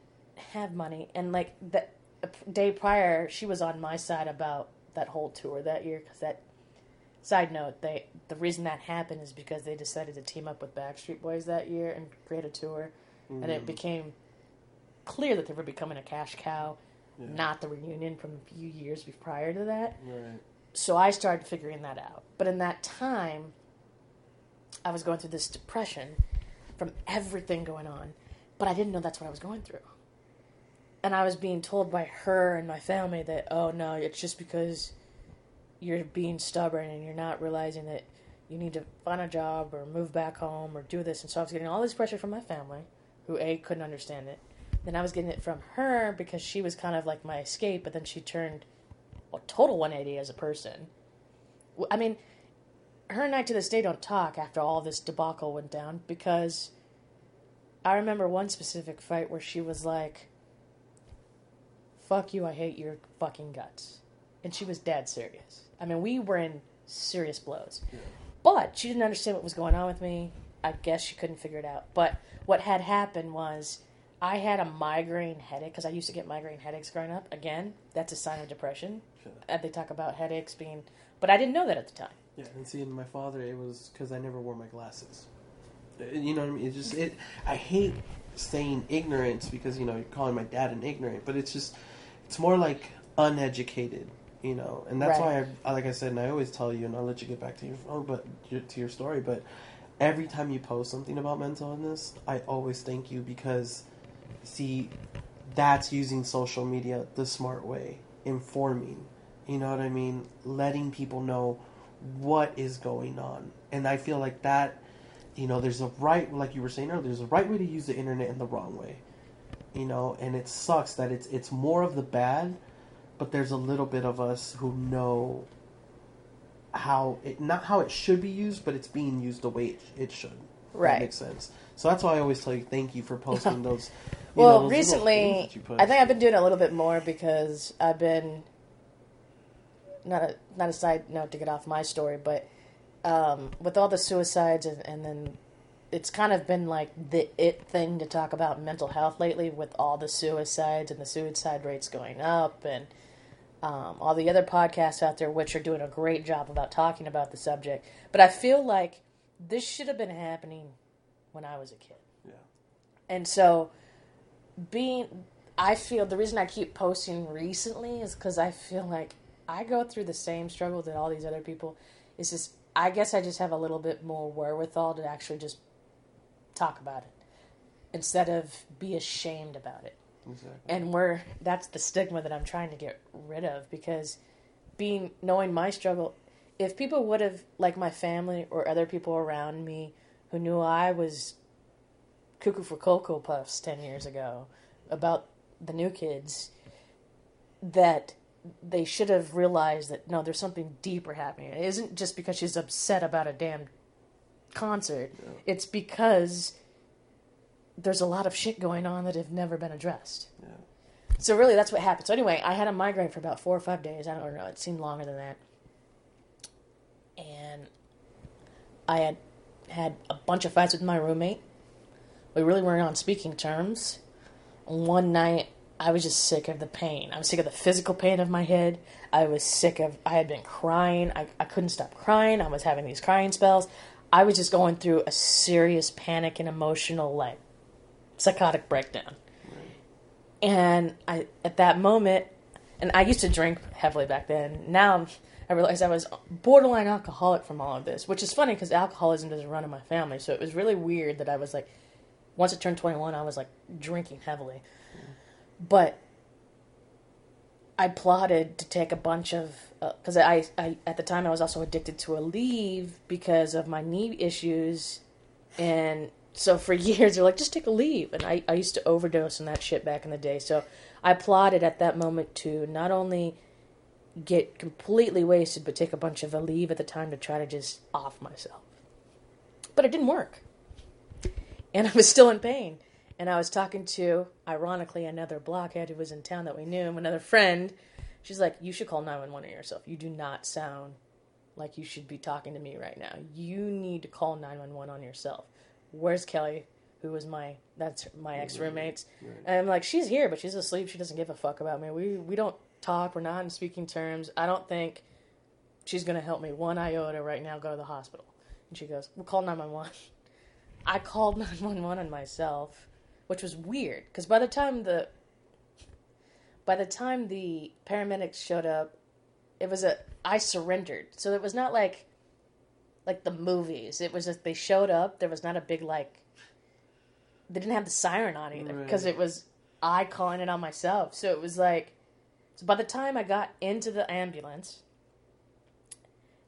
have money, and like p- day prior, she was on my side about that whole tour that year because that. Side note: They the reason that happened is because they decided to team up with Backstreet Boys that year and create a tour, and
Mm-hmm.
it became clear that they were becoming a cash cow,
Yeah.
not the reunion from a few years prior to that
Right.
So I started figuring that out. But in that time, I was going through this depression from everything going on, but I didn't know that's what I was going through. And I was being told by her and my family that, oh no, it's just because you're being stubborn and you're not realizing that you need to find a job or move back home or do this. And so I was getting all this pressure from my family, who A, couldn't understand it. Then I was getting it from her because she was kind of like my escape, but then she turned a total 180 as a person. I mean, her and I to this day don't talk after all this debacle went down because I remember one specific fight where she was like, fuck you, I hate your fucking guts. And she was dead serious. I mean, we were in serious blows. But she didn't understand what was going on with me. I guess she couldn't figure it out. But what had happened was I had a migraine headache because I used to get migraine headaches growing up. Again, that's a sign of depression. Uh, They talk about headaches being, but I didn't know that at the time.
Yeah, and seeing my father, it was because I never wore my glasses. Uh, You know what I mean? It just it. I hate saying ignorance because you know you're calling my dad an ignorant, but it's just it's more like uneducated. You know, and that's
Right.
why I like I said, and I always tell you, and I'll let you get back to your phone, but to your story. But every time you post something about mental illness, I always thank you because see, that's using social media the smart way, informing. You know what I mean? Letting people know what is going on. And I feel like that, you know, there's a right, like you were saying earlier, there's a right way to use the internet and the wrong way. You know, and it sucks that it's it's more of the bad, but there's a little bit of us who know how it not how it should be used, but it's being used the way it, it should.
Right.
That makes sense. So that's why I always tell you thank you for posting those. you know,
Well,
those
recently,
that you.
I think I've been doing it a little bit more because I've been not a not a side note to get off my story, but um, with all the suicides and, and then it's kind of been like the it thing to talk about mental health lately with all the suicides and the suicide rates going up and um, all the other podcasts out there which are doing a great job about talking about the subject. But I feel like this should have been happening when I was a kid.
Yeah.
And so, being, I feel the reason I keep posting recently is because I feel like I go through the same struggle that all these other people. It's just, I guess I just have a little bit more wherewithal to actually just talk about it instead of be ashamed about it.
Exactly.
And we're, that's the stigma that I'm trying to get rid of because being, knowing my struggle, if people would have, like my family or other people around me who knew I was cuckoo for Cocoa Puffs 10 years ago about the new kids that they should have realized that no, there's something deeper happening. It isn't just because she's upset about a damn concert,
Yeah.
it's because there's a lot of shit going on that have never been addressed.
Yeah.
So really, that's what happened. So anyway, I had a migraine for about four or five days. I don't know. It seemed longer than that. And I had had a bunch of fights with my roommate. We really weren't on speaking terms. One night, I was just sick of the pain. I was sick of the physical pain of my head. I was sick of. I had been crying. I, I couldn't stop crying. I was having these crying spells. I was just going through a serious panic and emotional, like, psychotic breakdown. And I, at that moment, and I used to drink heavily back then. Now I realized I was borderline alcoholic from all of this, which is funny because alcoholism doesn't run in my family. So it was really weird that I was like, once I turned 21, I was like drinking heavily. But I plotted to take a bunch of, uh, because I, I, at the time, I was also addicted to Aleve because of my knee issues. And so for years, they're like, just take Aleve. And I, I used to overdose on that shit back in the day. So I plotted at that moment to not only get completely wasted, but take a bunch of Aleve at the time to try to just off myself. But it didn't work. And I was still in pain. And I was talking to, ironically, another blockhead who was in town that we knew, another friend. She's like, You should call 911 on yourself. You do not sound like you should be talking to me right now. You need to call 911 on yourself. Where's Kelly, who was my that's my ex roommates?
Right.
And I'm like, she's here, but she's asleep. She doesn't give a fuck about me. We we don't talk. We're not in speaking terms. I don't think she's gonna help me one iota right now. Go to the hospital. And she goes, "We'll call 911." I called 911 on myself, which was weird because by the time the by the time the paramedics showed up, it was a I surrendered. So it was not like like the movies. It was just they showed up. There was not a big like. They didn't have the siren on either because
Right.
it was I calling it on myself. So it was like. So by the time I got into the ambulance,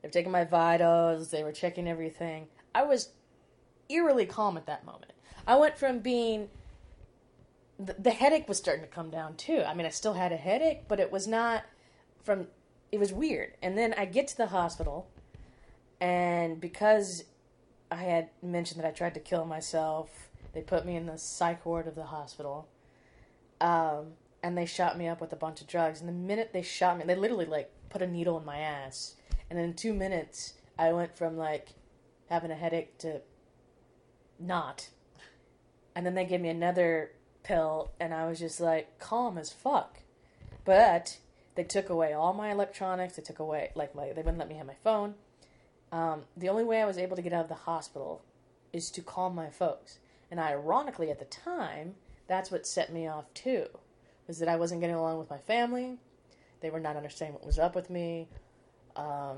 they were taking my vitals. They were checking everything. I was eerily calm at that moment. I went from being the, headache was starting to come down too. I mean, I still had a headache, but it was not from. It was weird. And then I get to the hospital, and because I had mentioned that I tried to kill myself, they put me in the psych ward of the hospital. Um, and they shot me up with a bunch of drugs. And the minute they shot me, they literally like put a needle in my ass. And in two minutes, I went from like having a headache to not. And then they gave me another pill, and I was just like calm as fuck. But they took away all my electronics. They took away like my they wouldn't let me have my phone. Um, the only way I was able to get out of the hospital is to call my folks. And ironically, at the time, that's what set me off too, was that I wasn't getting along with my family. They were not understanding what was up with me. Um,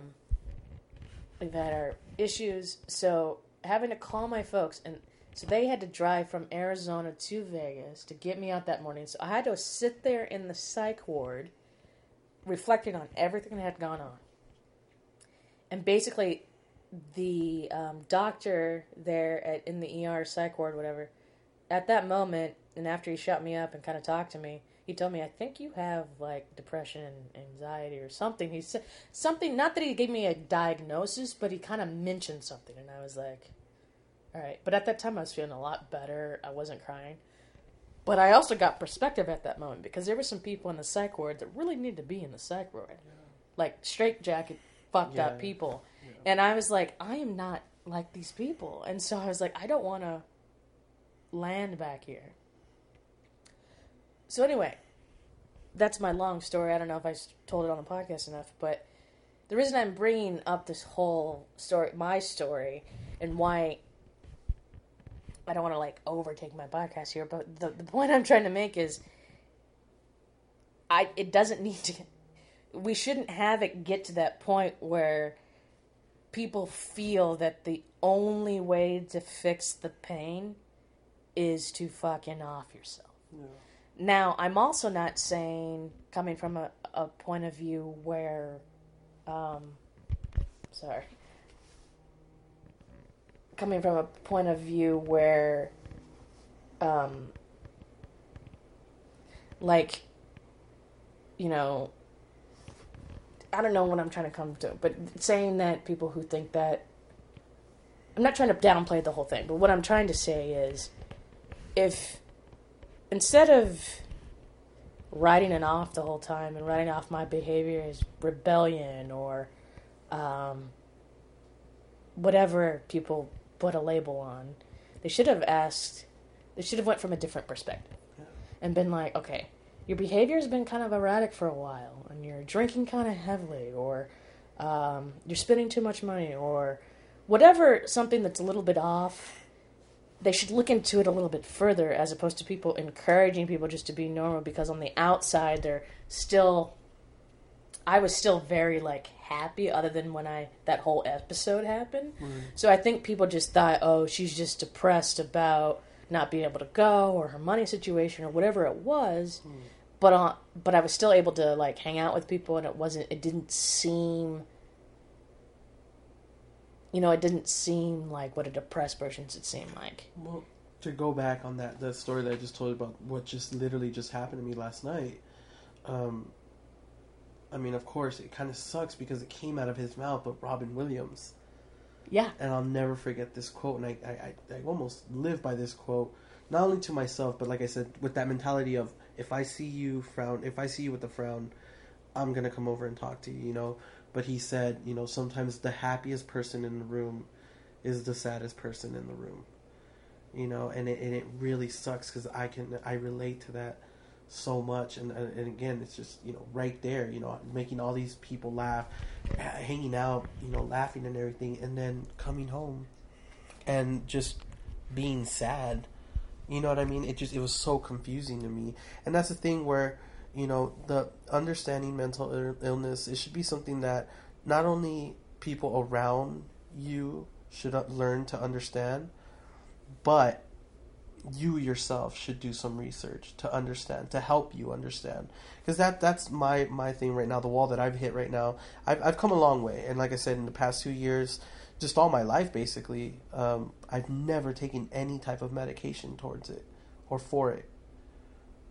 we've had our issues, so having to call my folks, and so they had to drive from Arizona to Vegas to get me out that morning. So I had to sit there in the psych ward, reflecting on everything that had gone on and basically the um, doctor there at, in the ER psych ward, whatever, at that moment, and after he shut me up and kind of talked to me, he told me, "I think you have like depression and anxiety or something." He said something, not that he gave me a diagnosis, but he kind of mentioned something, and I was like, "All right." But at that time, I was feeling a lot better. I wasn't crying, but I also got perspective at that moment because there were some people in the psych ward that really needed to be in the psych ward, like straight jacket fucked
Yeah.
up people. And I was like, I am not like these people. And so I was like, I don't want to land back here. So anyway, that's my long story. I don't know if I told it on the podcast enough, but the reason I'm bringing up this whole story, my story, and why I don't want to like overtake my podcast here, but the, the point I'm trying to make is I it doesn't need to we shouldn't have it get to that point where people feel that the only way to fix the pain is to fucking off yourself. Now, I'm also not saying, coming from a, a point of view where, um, sorry, coming from a point of view where, um, like, you know, I don't know what I'm trying to come to, but saying that people who think that I'm not trying to downplay the whole thing, but what I'm trying to say is if instead of writing it off the whole time and writing off my behavior as rebellion or um, whatever people put a label on, they should have asked. They should have went from a different perspective and been like, okay, your behavior has been kind of erratic for a while, and you're drinking kind of heavily, or um, you're spending too much money, or whatever something that's a little bit off. They should look into it a little bit further, as opposed to people encouraging people just to be normal. Because on the outside, they're still. I was still very like happy, other than when I that whole episode happened. So I think people just thought, oh, she's just depressed about not being able to go or her money situation or whatever it was. But uh, but I was still able to like hang out with people, and it wasn't. It didn't seem. You know, it didn't seem like what a depressed person should seem like.
Well, to go back on that the story that I just told you about what just literally just happened to me last night. Um, I mean, of course, it kind of sucks because it came out of his mouth, but Robin Williams,
Yeah,
and I'll never forget this quote, and I, I, I, I almost live by this quote, not only to myself, but like I said, with that mentality of if I see you frown, if I see you with a frown, I'm gonna come over and talk to you, you know. But he said, you know, sometimes the happiest person in the room is the saddest person in the room, you know, and it, and it really sucks because I can I relate to that so much, and and again, it's just you know right there, you know, making all these people laugh, hanging out, you know, laughing and everything, and then coming home, and just being sad. You know what I mean? It just it was so confusing to me, and that's the thing where you know the understanding mental illness it should be something that not only people around you should uh, learn to understand, but you yourself should do some research to understand to help you understand. Because that that's my my thing right now the wall that i've hit right now. I've, I've come a long way and like i said in the past two years just all my life basically um, i've never taken any type of medication towards it or for it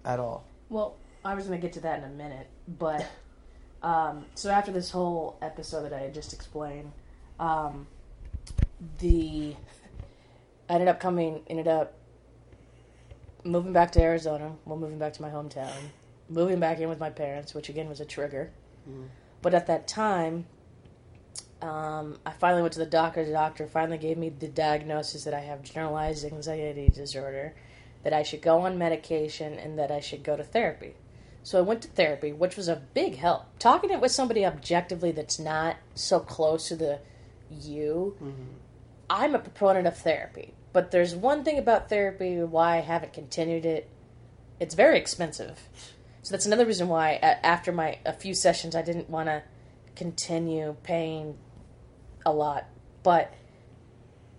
at all.
Well, I was going to get to that in a minute, but um, so after this whole episode that I just explained, um, the I ended up coming, ended up moving back to Arizona. Well, moving back to my hometown, moving back in with my parents, which again was a trigger.
Mhm.
But at that time, Um, I finally went to the doctor. The doctor finally gave me the diagnosis that I have generalized anxiety disorder, that I should go on medication, and that I should go to therapy. So I went to therapy, which was a big help. Talking it with somebody objectively that's not so close to the you, I'm a proponent of therapy. But there's one thing about therapy why I haven't continued it. It's very expensive. So that's another reason why after my a few sessions I didn't want to continue paying a lot. But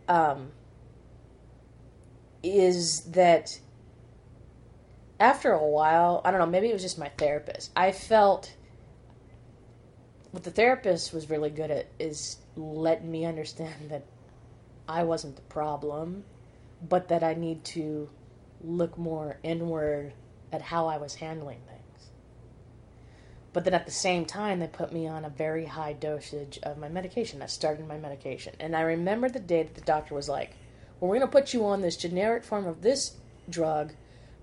um is that after a while, I don't know, maybe it was just my therapist. I felt what the therapist was really good at is letting me understand that I wasn't the problem, but that I need to look more inward at how I was handling things. But then at the same time, they put me on a very high dosage of my medication. I started my medication. And I remember the day that the doctor was like, Well, we're going to put you on this generic form of this drug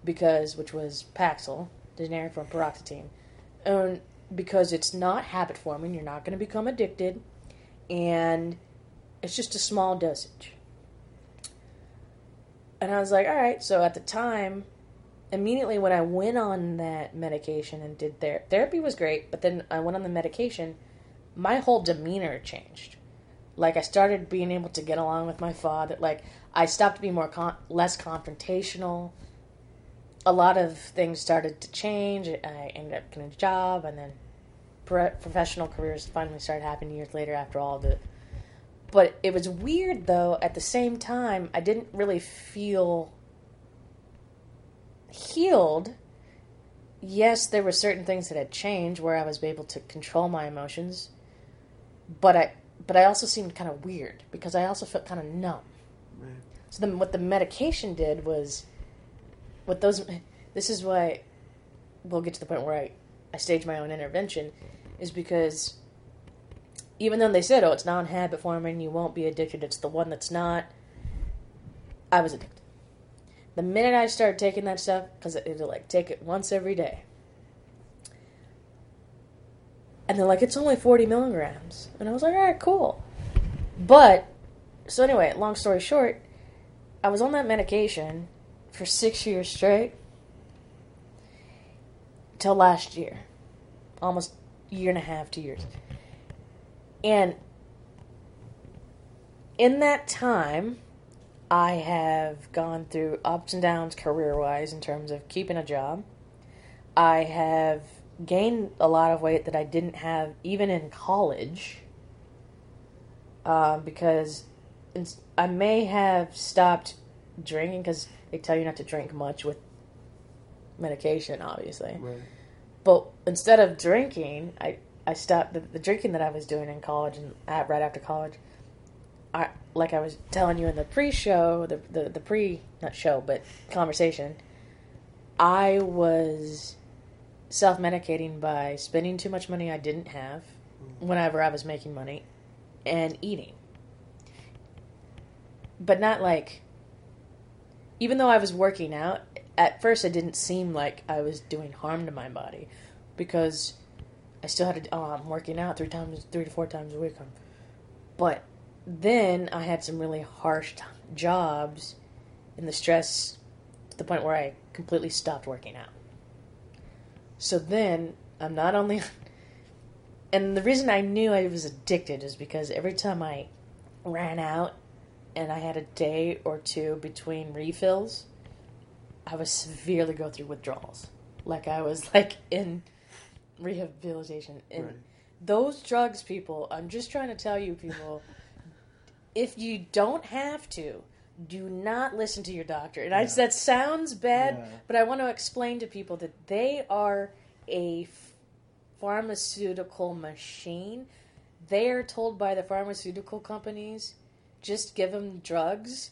because, which was Paxil, generic form paroxetine. And because it's not habit forming, you're not going to become addicted. And it's just a small dosage. And I was like, all right. So at the time, immediately when I went on that medication and did ther- therapy was great, but then I went on the medication, my whole demeanor changed. Like I started being able to get along with my father. Like I stopped being more con- less confrontational. A lot of things started to change. I ended up getting a job, and then pro- professional careers finally started happening years later after all the but it was weird though at the same time i didn't really feel healed yes there were certain things that had changed where i was able to control my emotions but i but i also seemed kind of weird because i also felt kind of numb
Right.
so then what the medication did was what those this is why we'll get to the point where I, I stage my own intervention is because even though they said, oh, it's non habit forming, you won't be addicted, it's the one that's not, I was addicted. The minute I started taking that stuff, because it'd like take it once every day. And they're like, it's only 40 milligrams. And I was like, all right, cool. But, so anyway, long story short, I was on that medication for six years straight till last year. Almost year and a half, two years. And in that time, I have gone through ups and downs career wise in terms of keeping a job. I have gained a lot of weight that I didn't have even in college uh, because I may have stopped drinking because they tell you not to drink much with medication, obviously.
Right.
But instead of drinking, I I stopped the, the drinking that I was doing in college and at, right after college. I like I was telling you in the pre-show, the the, the pre not show but conversation. I was self-medicating by spending too much money I didn't have whenever I was making money and eating. But not like even though I was working out, at first it didn't seem like I was doing harm to my body because I still had to. I'm working out three times, three to four times a week. But then I had some really harsh t- jobs, and the stress to the point where I completely stopped working out. So then I'm not only, and the reason I knew I was addicted is because every time I ran out, and I had a day or two between refills, I would severely go through withdrawals. Like I was like in rehabilitation. And
Right.
those drugs, people, I'm just trying to tell you, people, if you don't have to, do not listen to your doctor. And I, that sounds bad,
Yeah.
but I want to explain to people that they are a pharmaceutical machine. They are told by the pharmaceutical companies, just give them drugs,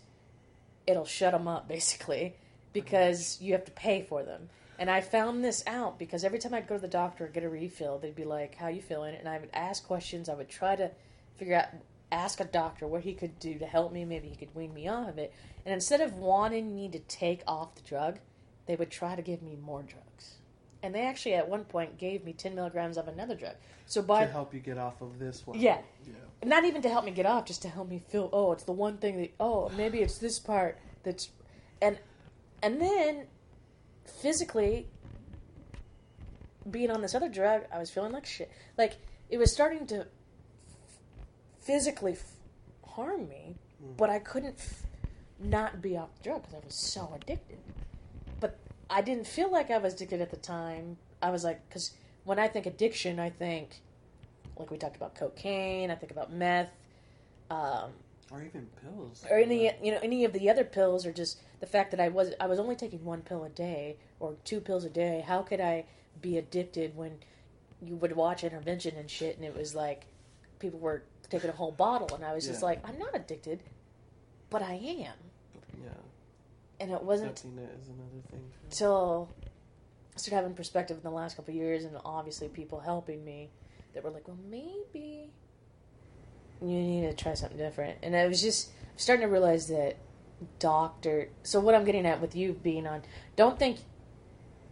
it'll shut them up, basically, because you have to pay for them. And I found this out because every time I'd go to the doctor and get a refill, they'd be like, "How you feeling?" And I would ask questions. I would try to figure out, ask a doctor what he could do to help me. Maybe he could wean me off of it. And instead of wanting me to take off the drug, they would try to give me more drugs. and they actually at one point gave me 10 milligrams of another drug. So by
to help you get off of this one.
Yeah.
Yeah.
not even to help me get off, just to help me feel. Oh, it's the one thing that. Oh, maybe it's this part that's, and, and then, physically, being on this other drug, I was feeling like shit. Like it was starting to physically f- harm me, but I couldn't f- not be off the drug because I was so addicted. But I didn't feel like I was addicted at the time. I was like, because when I think addiction, I think, like we talked about cocaine. I think about meth, um,
Or even pills.
or any you know any of the other pills, or just the fact that I was I was only taking one pill a day or two pills a day. How could I be addicted when you would watch intervention and shit, and it was like people were taking a whole bottle, and I was just like, I'm not addicted, but I am,
Yeah.
and it wasn't
Accepting it is another thing.
until I started having perspective in the last couple of years, and obviously people helping me that were like, well, maybe you need to try something different. And I was just starting to realize that doctor. So what I'm getting at with you being on, don't think.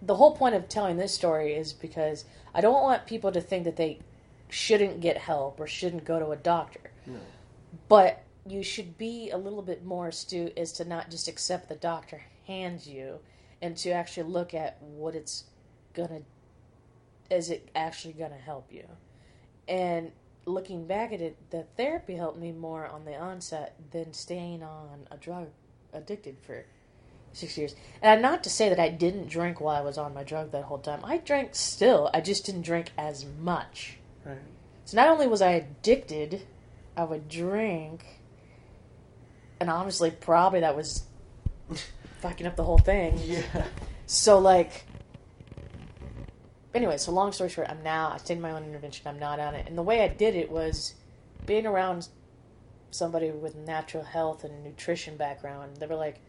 The whole point of telling this story is because I don't want people to think that they shouldn't get help or shouldn't go to a doctor.
No.
But you should be a little bit more astute as to not just accept the doctor hands you and to actually look at what it's gonna is it actually gonna help you. And looking back at it, the therapy helped me more on the onset than staying on a drug addicted for six years. And not to say that I didn't drink while I was on my drug that whole time. I drank still. I just didn't drink as much.
Right.
So not only was I addicted, I would drink, and honestly, probably that was fucking up the whole thing.
Yeah.
So like, anyway, so long story short, I'm now I stayed my own intervention. I'm not on it, and the way I did it was being around somebody with natural health and nutrition background. They were like,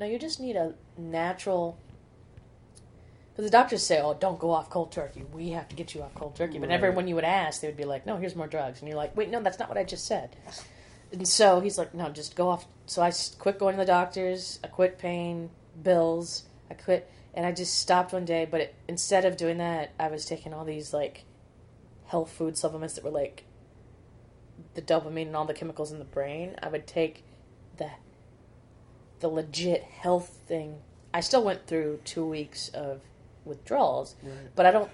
"No, you just need a natural." Because the doctors say, "Oh, don't go off cold turkey. We have to get you off cold turkey." But
Right.
everyone you would ask, they would be like, "No, here's more drugs," and you're like, "Wait, no, that's not what I just said." And so he's like, "No, just go off." So I quit going to the doctors. I quit paying bills. I quit, and I just stopped one day. But it, instead of doing that, I was taking all these like health food supplements that were like the dopamine and all the chemicals in the brain. I would take the the legit health thing. I still went through two weeks of withdrawals,
Right.
but I don't.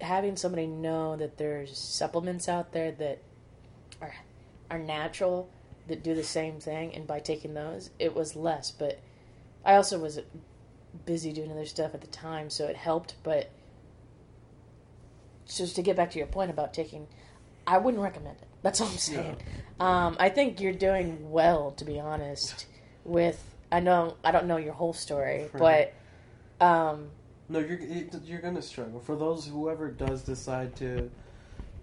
Having somebody know that there's supplements out there that are are natural that do the same thing, and by taking those, it was less. But I also was busy doing other stuff at the time, so it helped. But just to get back to your point about taking, I wouldn't recommend it. That's all I'm saying. Um, I think you're doing well, to be honest. With I know I don't know your whole story,
Right.
but um,
No, you're you're gonna struggle. For those whoever does decide to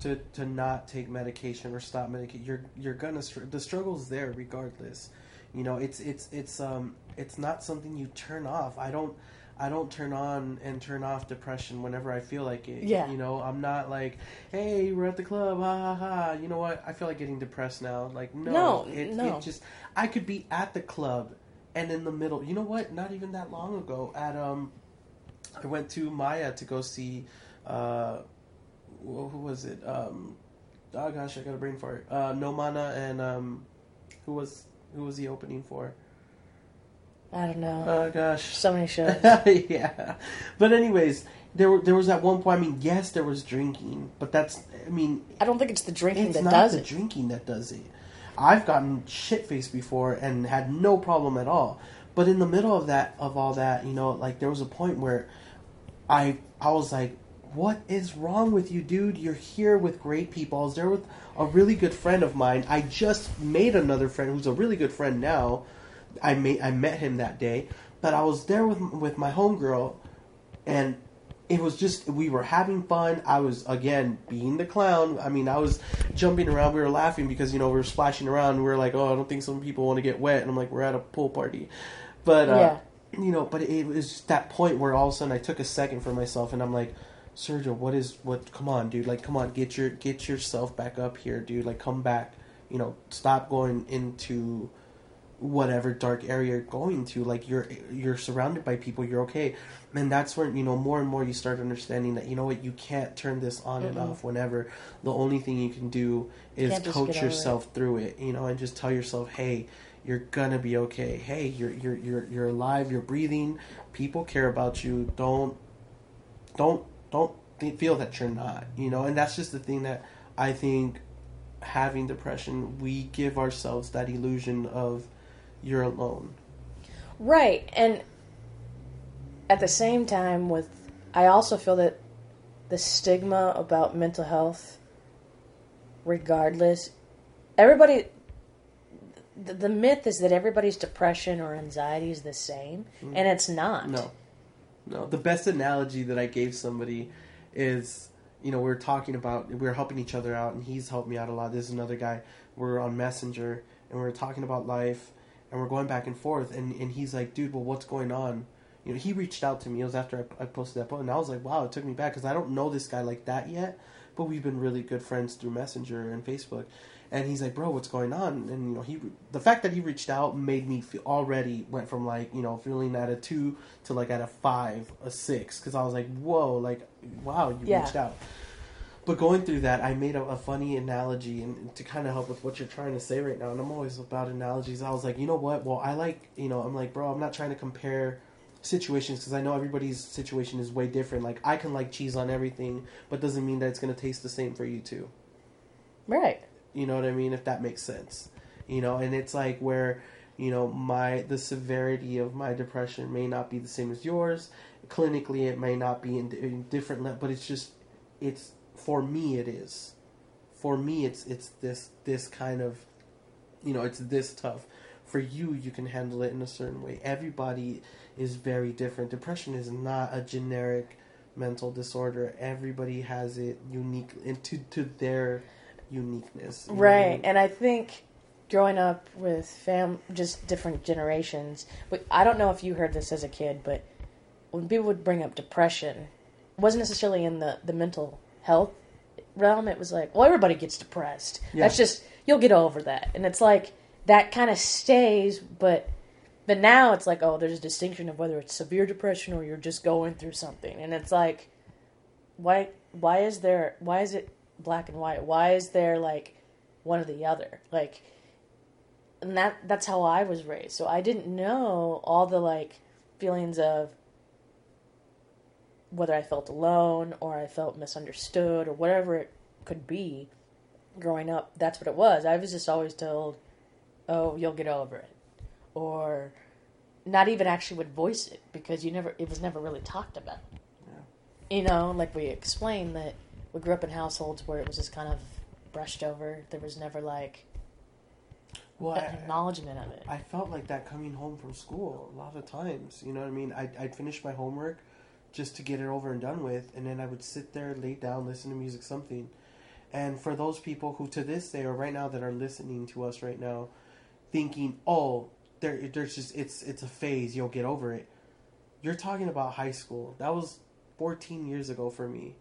to to not take medication or stop medication, you're you're gonna str- the struggle's there regardless. You know, it's it's it's um it's not something you turn off. I don't I don't turn on and turn off depression whenever I feel like it.
Yeah.
You know, I'm not like, hey, we're at the club, ha ha ha. You know what? I feel like getting depressed now. Like no,
No,
it,
no.
it just I could be at the club and in the middle. You know what? Not even that long ago at um I went to Maya to go see uh wh- who was it? Um oh gosh, I got a brain fart. Uh No Mana and um who was who was he opening for?
I don't know.
Oh gosh.
so many shows.
yeah. But anyways, there were there was at one point I mean, yes there was drinking, but that's I mean
I don't think it's the drinking
it's
that
not
does
the
it.
drinking that does it. I've gotten shit faced before and had no problem at all. But in the middle of that of all that, you know, like there was a point where I I was like, What is wrong with you, dude? You're here with great people. I was there with a really good friend of mine. I just made another friend who's a really good friend now. I made I met him that day. But I was there with with my homegirl and it was just we were having fun. I was again being the clown. I mean, I was jumping around. We were laughing because you know we were splashing around. We were like, "Oh, I don't think some people want to get wet," and I'm like, "We're at a pool party," but uh, you know, but it was that point where all of a sudden I took a second for myself, and I'm like, "Sergio, what is what? Come on, dude! Like, come on, get your get yourself back up here, dude! Like, come back. You know, stop going into whatever dark area you're going to like you're you're surrounded by people you're okay. And that's when you know more and more you start understanding that you know what you can't turn this on and
Mm-mm.
off whenever. The only thing you can do is
Can't
coach yourself through it you know and just tell yourself hey you're gonna be okay. Hey you're you're you're you're alive you're breathing. People care about you. Don't don't don't th- feel that you're not you know? And that's just the thing that i think having depression we give ourselves that illusion of you're alone.
Right. And at the same time with I also feel that the stigma about mental health regardless everybody the, the myth is that everybody's depression or anxiety is the same mm. and it's not.
no. No. The best analogy that i gave somebody is you know we are talking about we are helping each other out and he's helped me out a lot. This is another guy. We're on messenger and we're talking about life and we're going back and forth and, and he's like dude well what's going on? You know he reached out to me. It was after i, I posted that post and i was like wow it took me back because i don't know this guy like that yet but we've been really good friends through messenger and facebook. And he's like bro what's going on? And you know he the fact that he reached out made me feel already went from like you know feeling at a two to like at a five a six because i was like whoa like wow you
Yeah.
reached out but going through that, I made a, a funny analogy and to kind of help with what you're trying to say right now. And I'm always about analogies. I was like, you know what? Well, I like, you know, I'm like, bro, I'm not trying to compare situations because I know everybody's situation is way different. Like, I can like cheese on everything, but doesn't mean that it's going to taste the same for you too.
Right.
You know what I mean? If that makes sense. You know, and it's like where, you know, my the severity of my depression may not be the same as yours. Clinically, it may not be in, in different, but it's just, it's for me, it is. For me, it's it's this this kind of, you know, it's this tough. For you, you can handle it in a certain way. Everybody is very different. Depression is not a generic mental disorder. Everybody has it unique into to their uniqueness.
Right. And I think growing up with fam just different generations, but I don't know if you heard this as a kid, but when people would bring up depression, it wasn't necessarily in the, the mental health realm. It was like, well, everybody gets depressed.
Yeah.
That's just you'll get over that. And it's like that kind of stays, but but now it's like, oh, there's a distinction of whether it's severe depression or you're just going through something. And it's like why why is there why is it black and white? Why is there like one or the other? Like and that that's how I was raised. So I didn't know all the like feelings of whether I felt alone or I felt misunderstood or whatever it could be growing up. That's what it was. I was just always told, "Oh, you'll get over it." Or not even actually would voice it because you never it was never really talked about. You know, like we explained that we grew up in households where it was just kind of brushed over. There was never like
Well,
acknowledgement of it.
I felt like that coming home from school a lot of times. You know what I mean? I'd, I'd finish my homework just to get it over and done with, and then I would sit there, lay down, listen to music, something. And for those people who to this day or right now that are listening to us right now, thinking, "Oh, there, there's just it's it's a phase. You'll get over it." You're talking about high school. That was 14 years ago for me.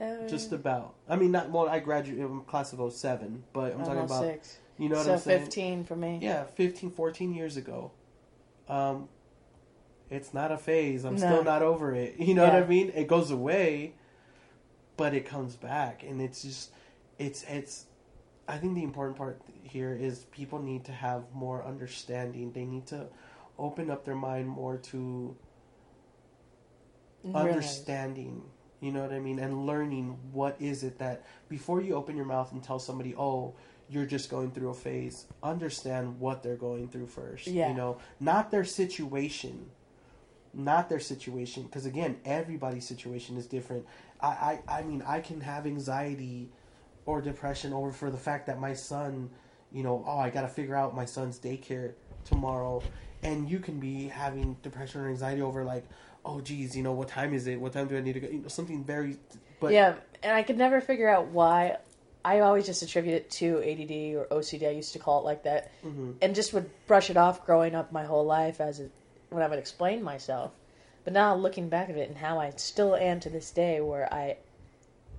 Uh,
Just about. I mean, not well. I graduated in class of 07, but I'm talking about.
six.
You know what
so
I'm saying?
fifteen for me.
Yeah, 15, 14 years ago. Um, it's not a phase. I'm
No.
still not over it. You know what I mean? It goes away, but it comes back, and it's just, it's it's. I think the important part here is people need to have more understanding. They need to open up their mind more to
Realize.
understanding you know what i mean and learning what is it that before you open your mouth and tell somebody oh you're just going through a phase understand what they're going through first
Yeah.
you know not their situation not their situation because again everybody's situation is different I, I i mean i can have anxiety or depression over for the fact that my son you know oh i gotta figure out my son's daycare tomorrow and you can be having depression or anxiety over like oh geez you know what time is it what time do i need to go you know, something very but
yeah, and I could never figure out why. I always just attribute it to ADD or OCD. I used to call it like that,
Mhm.
and just would brush it off growing up my whole life as it, when I would explain myself. But now looking back at it and how I still am to this day, where I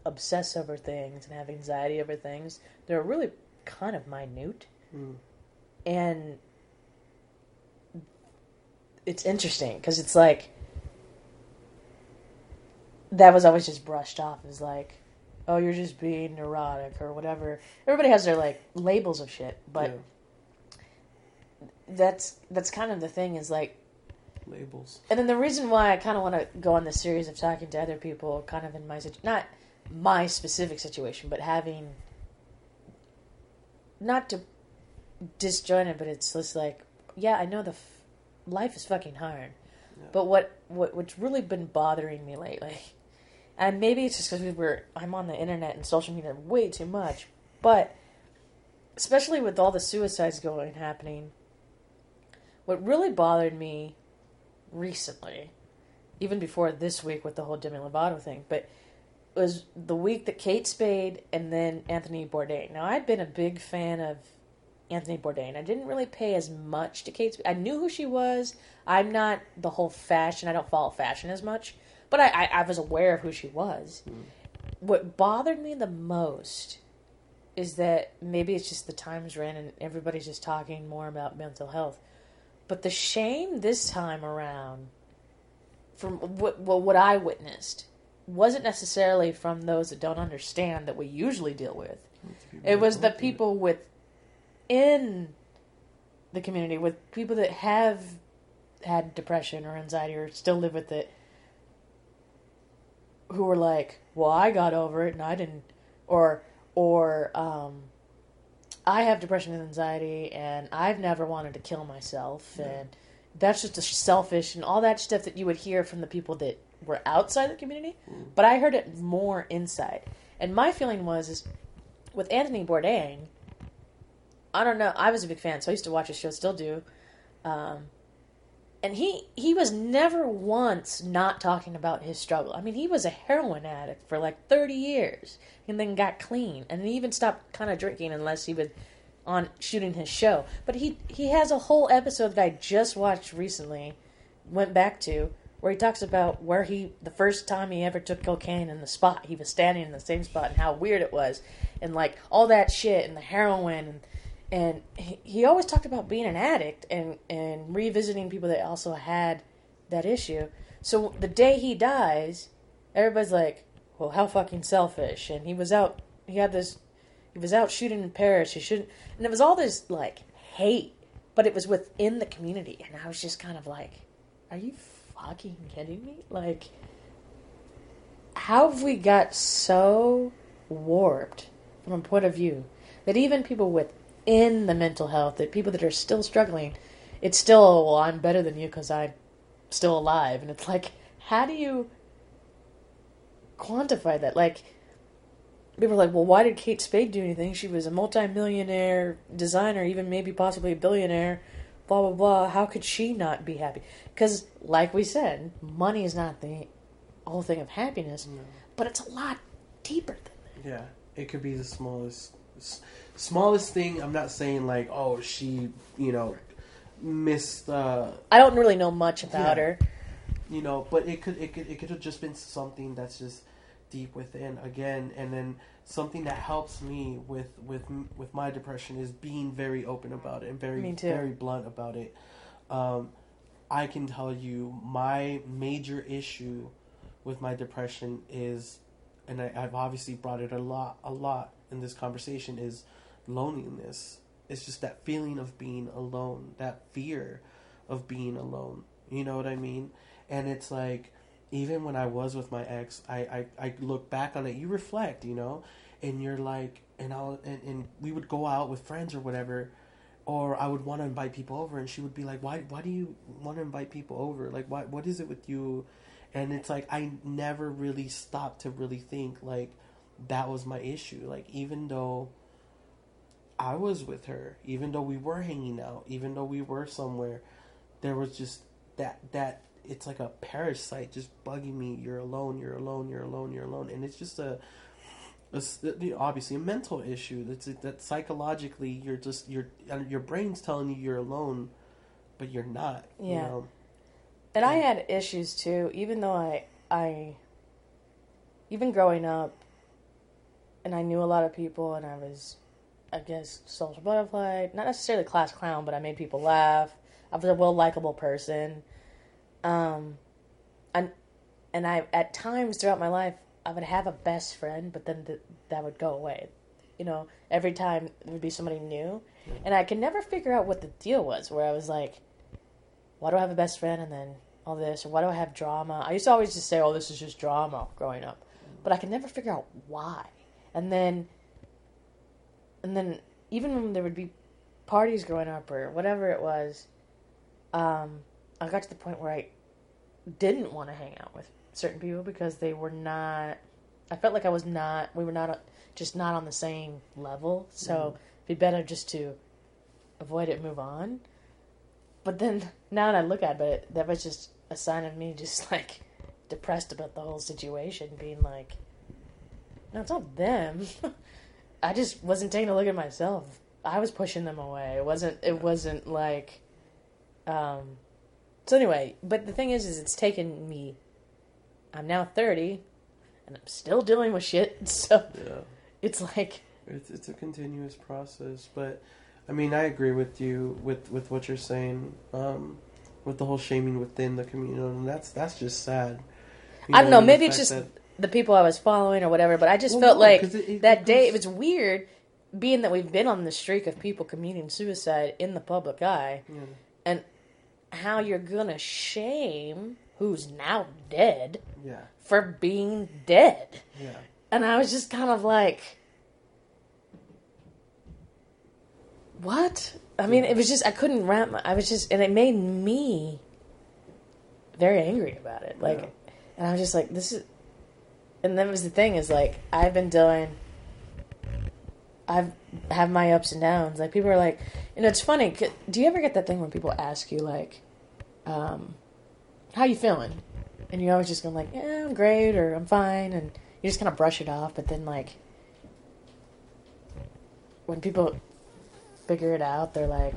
obsess over things and have anxiety over things, they're really kind of minute.
Mm.
and it's interesting because it's like that was always just brushed off as like oh you're just being neurotic or whatever everybody has their like labels of shit but
Yeah.
that's that's kind of the thing is like
labels.
and then the reason why I kind of want to go on this series of talking to other people, kind of in my situ- not my specific situation, but having not to disjoin it, but it's just like, yeah, I know the f- life is fucking hard,
Yeah.
but what what what's really been bothering me lately, and maybe it's just because we were I'm on the internet and social media way too much, but especially with all the suicides going happening, what really bothered me recently, even before this week with the whole Demi Lovato thing, but it was the week that Kate Spade and then Anthony Bourdain. Now, I'd been a big fan of Anthony Bourdain. I didn't really pay as much to Kate Spade. I knew who she was. I'm not the whole fashion. I don't follow fashion as much, but I, I, I was aware of who she was. Mm. What bothered me the most is that maybe it's just the times we're and everybody's just talking more about mental health. But the shame this time around, from what what, I witnessed, wasn't necessarily from those that don't understand that we usually deal with. It was the people within the community, with people that have had depression or anxiety or still live with it, who were like, "Well, I got over it and I didn't," or or um, I have depression and anxiety, and I've never wanted to kill myself, and that's just a selfish and all that stuff that you would hear from the people that were outside the community. But I heard it more inside, and my feeling was is with Anthony Bourdain. I don't know. I was a big fan, so I used to watch his show, still do. Um, and he he was never once not talking about his struggle. I mean, he was a heroin addict for like thirty years, and then got clean, and even stopped kind of drinking unless he was on shooting his show. But he he has a whole episode that I just watched recently, went back to where he talks about where he the first time he ever took cocaine in the spot he was standing in the same spot and how weird it was, and like all that shit and the heroin and and he, he always talked about being an addict and and revisiting people that also had that issue. So the day he dies, everybody's like, "Well, how fucking selfish!" And he was out. He had this. He was out shooting in Paris. He shouldn't. And it was all this like hate, but it was within the community. And I was just kind of like, "Are you fucking kidding me?" Like, how have we got so warped from a point of view that even people within the mental health, that people that are still struggling, it's still, well, I'm better than you because I'm still alive. And it's like, how do you quantify that? Like, people are like, well, why did Kate Spade do anything? She was a multimillionaire designer, even maybe possibly a billionaire, blah, blah, blah. How could she not be happy? Because, like we said, money is not the whole thing of happiness, but it's a lot deeper than that.
Yeah, it could be the smallest, smallest thing. I'm not saying like, oh, she, you know, missed, uh,
I don't really know much about
Yeah.
her.
you know, but it could, it could, it could have just been something that's just deep within again, and then something that helps me with with with my depression is being very open about it and very very blunt about it. Um, I can tell you my major issue with my depression is, and I, I've obviously brought it a lot a lot in this conversation is loneliness. It's just that feeling of being alone, that fear of being alone. You know what I mean? And it's like even when I was with my ex, I, I, I look back on it, you reflect, you know, and you're like, and I'll, and, and we would go out with friends or whatever, or I would want to invite people over, and she would be like, why, why do you want to invite people over? Like, what, what is it with you? And it's like, I never really stopped to really think, like, that was my issue. Like, even though I was with her, even though we were hanging out, even though we were somewhere, there was just that, that, it's like a parasite just bugging me. You're alone. You're alone. You're alone. You're alone. And it's just a, you know, obviously a mental issue. That's that psychologically you're just your your brain's telling you you're alone, but you're not. You
Yeah.
know?
And I had issues too, even though I I even growing up and I knew a lot of people and I was I guess, social butterfly. Not necessarily class clown, but I made people laugh. I was a well likable person. Um, and and I at times throughout my life I would have a best friend, but then th- that would go away. You know, every time there would be somebody new, and I could never figure out what the deal was. Where I was like, why do I have a best friend, and then all this, or why do I have drama? I used to always just say, oh, this is just drama growing up, but I could never figure out why. And then, and then even when there would be parties growing up or whatever it was, um, I got to the point where I didn't want to hang out with certain people because they were not. I felt like I was not. We were not just not on the same level. So
Mhm.
it'd be better just to avoid it, and move on. But then now that I look at it, that was just a sign of me just like depressed about the whole situation, being like, no, it's not them. I just wasn't taking a look at myself. I was pushing them away. It wasn't. It wasn't like. Um, so anyway, but the thing is, is it's taken me. I'm now thirty, and I'm still dealing with shit. So
Yeah.
it's like,
It's it's a continuous process, but I mean, I agree with you with with what you're saying. Um, with the whole shaming within the community, and that's that's just sad. You
I don't know.
the
Maybe it's just
that-
the people I was following or whatever. But I just
Well,
felt
no,
like
it- it
that day it was weird, being that we've been on the streak of people committing suicide in the public eye,
Yeah.
and how you're gonna shame who's now dead
yeah,
for being dead.
yeah,
And I was just kind of like, what? I mean, it was just, I couldn't wrap my, I was just, and it made me very angry about it. Like,
Yeah.
and I was just like, this is, and that was the thing is like, I've been doing, I've have my ups and downs. Like, people are like, you know, it's funny. Do you ever get that thing when people ask you, like, um, how you feeling? And you're always just go like, yeah, I'm great, or I'm fine, and you just kind of brush it off. But then, like, when people figure it out, they're like,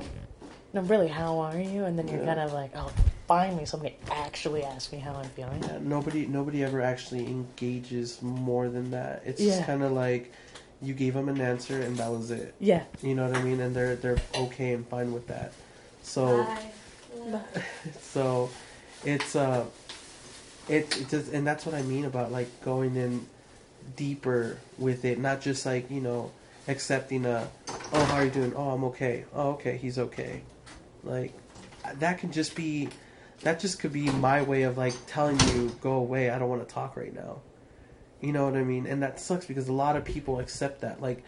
no, really, how are you? And then you're kind of like, oh, finally, somebody actually asked me how I'm feeling.
yeah. Nobody nobody ever actually engages more than that. It's
Yeah.
kind of like you gave them an answer and that was it.
Yeah.
You know what I mean? And they're they're okay and fine with that. So. Bye. so it's uh it, it just and that's what i mean about like going in deeper with it not just like you know accepting a oh how are you doing oh i'm okay oh okay he's okay like that can just be that just could be my way of like telling you go away i don't want to talk right now. You know what i mean? And that sucks because a lot of people accept that. Like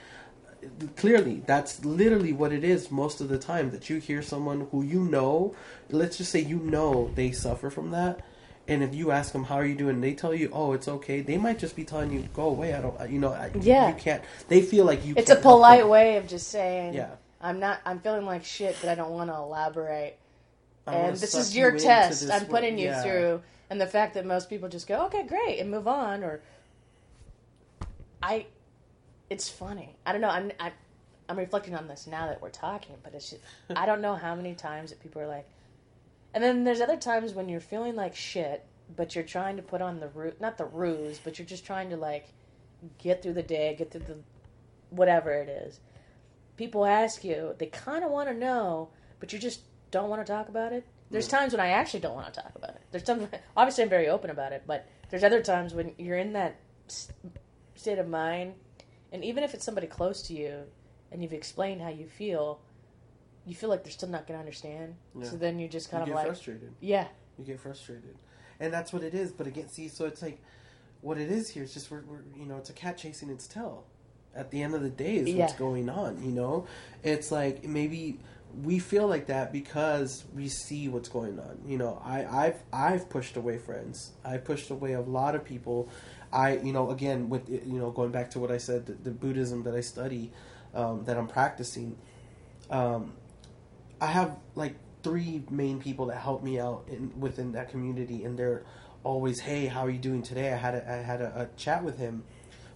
clearly that's literally what it is most of the time that you hear someone who you know let's just say you know they suffer from that and if you ask them how are you doing? they tell you oh it's okay. They might just be telling you go away i don't you know I,
Yeah.
you can't they feel like you
It's a polite way of just saying,
yeah.
I'm not, I'm feeling like shit, but I don't want to elaborate.
I
and this is your test. I'm putting you
Yeah.
through. And the fact that most people just go, okay, great, and move on, or I, it's funny. I don't know. I'm I, I'm reflecting on this now that we're talking, but it's just I don't know how many times that people are like, and then there's other times when you're feeling like shit, but you're trying to put on the root, not the ruse, but you're just trying to like get through the day, get through the whatever it is. People ask you, they kind of want to know, but you're just don't want to talk about it. There's times when I actually don't want to talk about it. There's times, obviously, I'm very open about it, but there's other times when you're in that state of mind, and even if it's somebody close to you, and you've explained how you feel, you feel like they're still not going to understand.
Yeah.
So then you just kind
you
of
get
like,
frustrated
yeah,
you get frustrated and that's what it is but again see so it's like what it is here is just we're, we're you know it's a cat chasing its tail at the end of the day is what's going on you know it's like maybe we feel like that because we see what's going on you know i i've i've pushed away friends i've pushed away a lot of people i you know again with you know going back to what i said the, the buddhism that i study um, that i'm practicing um, I have like three main people that help me out in within that community, and they're always, "Hey, how are you doing today?" I had a, I had a, a chat with him,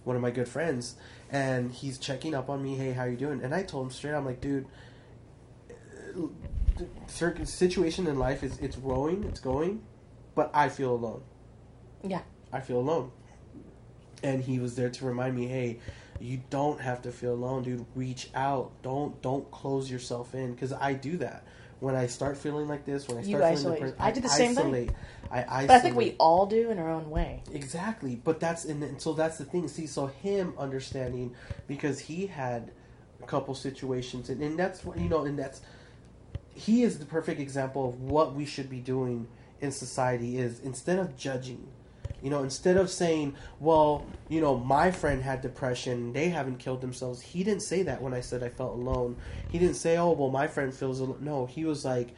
one of my good friends, and he's checking up on me. Hey, how are you doing? And I told him straight, I'm like, dude, cir- situation in life is it's growing, it's going, but I feel alone.
yeah,
I feel alone. And he was there to remind me, hey, you don't have to feel alone, dude. Reach out. Don't don't close yourself in because I do that when I start feeling like this. When I
You
start feeling
isolate.
depressed,
I did the same thing.
isolate. I isolate.
But I think we all do in our own way.
Exactly, but that's and, and so that's the thing. See, so him understanding because he had a couple situations, and, and that's what you know, and that's he is the perfect example of what we should be doing in society. Is instead of judging, you know, instead of saying, "Well, you know, my friend had depression; they haven't killed themselves." He didn't say that when I said I felt alone. He didn't say, "Oh, well, my friend feels alone." No, he was like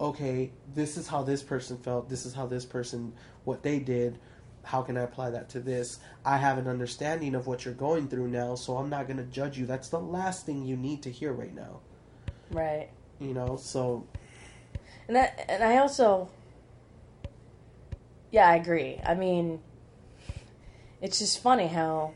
okay, this is how this person felt, this is how this person, what they did, how can I apply that to this? I have an understanding of what you're going through now, so I'm not going to judge you. That's the last thing you need to hear right now.
Right.
You know, so
And that, and I also, yeah, I agree. I mean, it's just funny how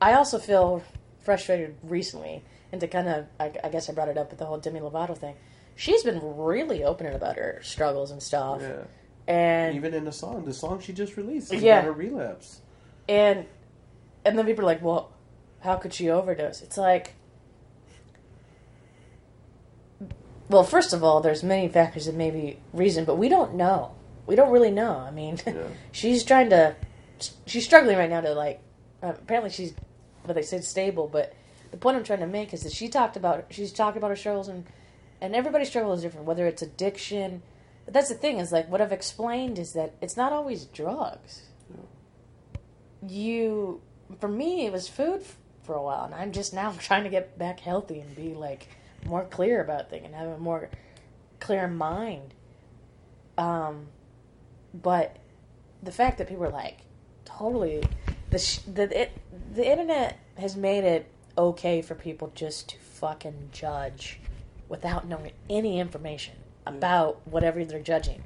I also feel frustrated recently, and to kind of, I, I guess I brought it up with the whole Demi Lovato thing. She's been really open about her struggles and stuff,
yeah.
and
Even in the song, the song she just released, is
Yeah.
about a relapse.
and and then people are like, "Well, how could she overdose?" It's like, well, first of all, there's many factors that may be reason, but we don't know. We don't really know. I mean,
Yeah.
she's trying to, she's struggling right now to like. Uh, apparently, she's, but they said stable. But the point I'm trying to make is that she talked about she's talked about her struggles and and everybody's struggle is different. Whether it's addiction, but that's the thing is like what I've explained is that it's not always drugs you for me it was food f- for a while and i'm just now trying to get back healthy and be like more clear about things and have a more clear mind. Um but the fact that people are like totally the sh- the it, the internet has made it okay for people just to fucking judge without knowing any information about whatever they're judging.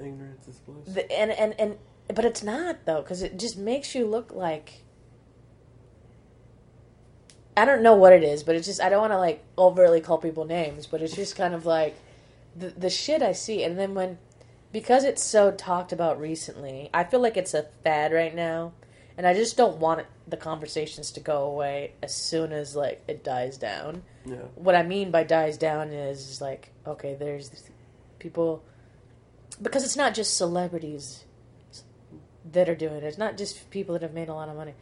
Ignorance is bliss.
the, and and and but it's not though because it just makes you look like I don't know what it is, but it's just I don't want to like overtly call people names, but it's just kind of like the the shit I see, and then when because it's so talked about recently, I feel like it's a fad right now, and I just don't want it, the conversations to go away as soon as like it dies down
yeah.
what I mean by dies down is like okay, there's people because it's not just celebrities that are doing it. It's not just people that have made a lot of money.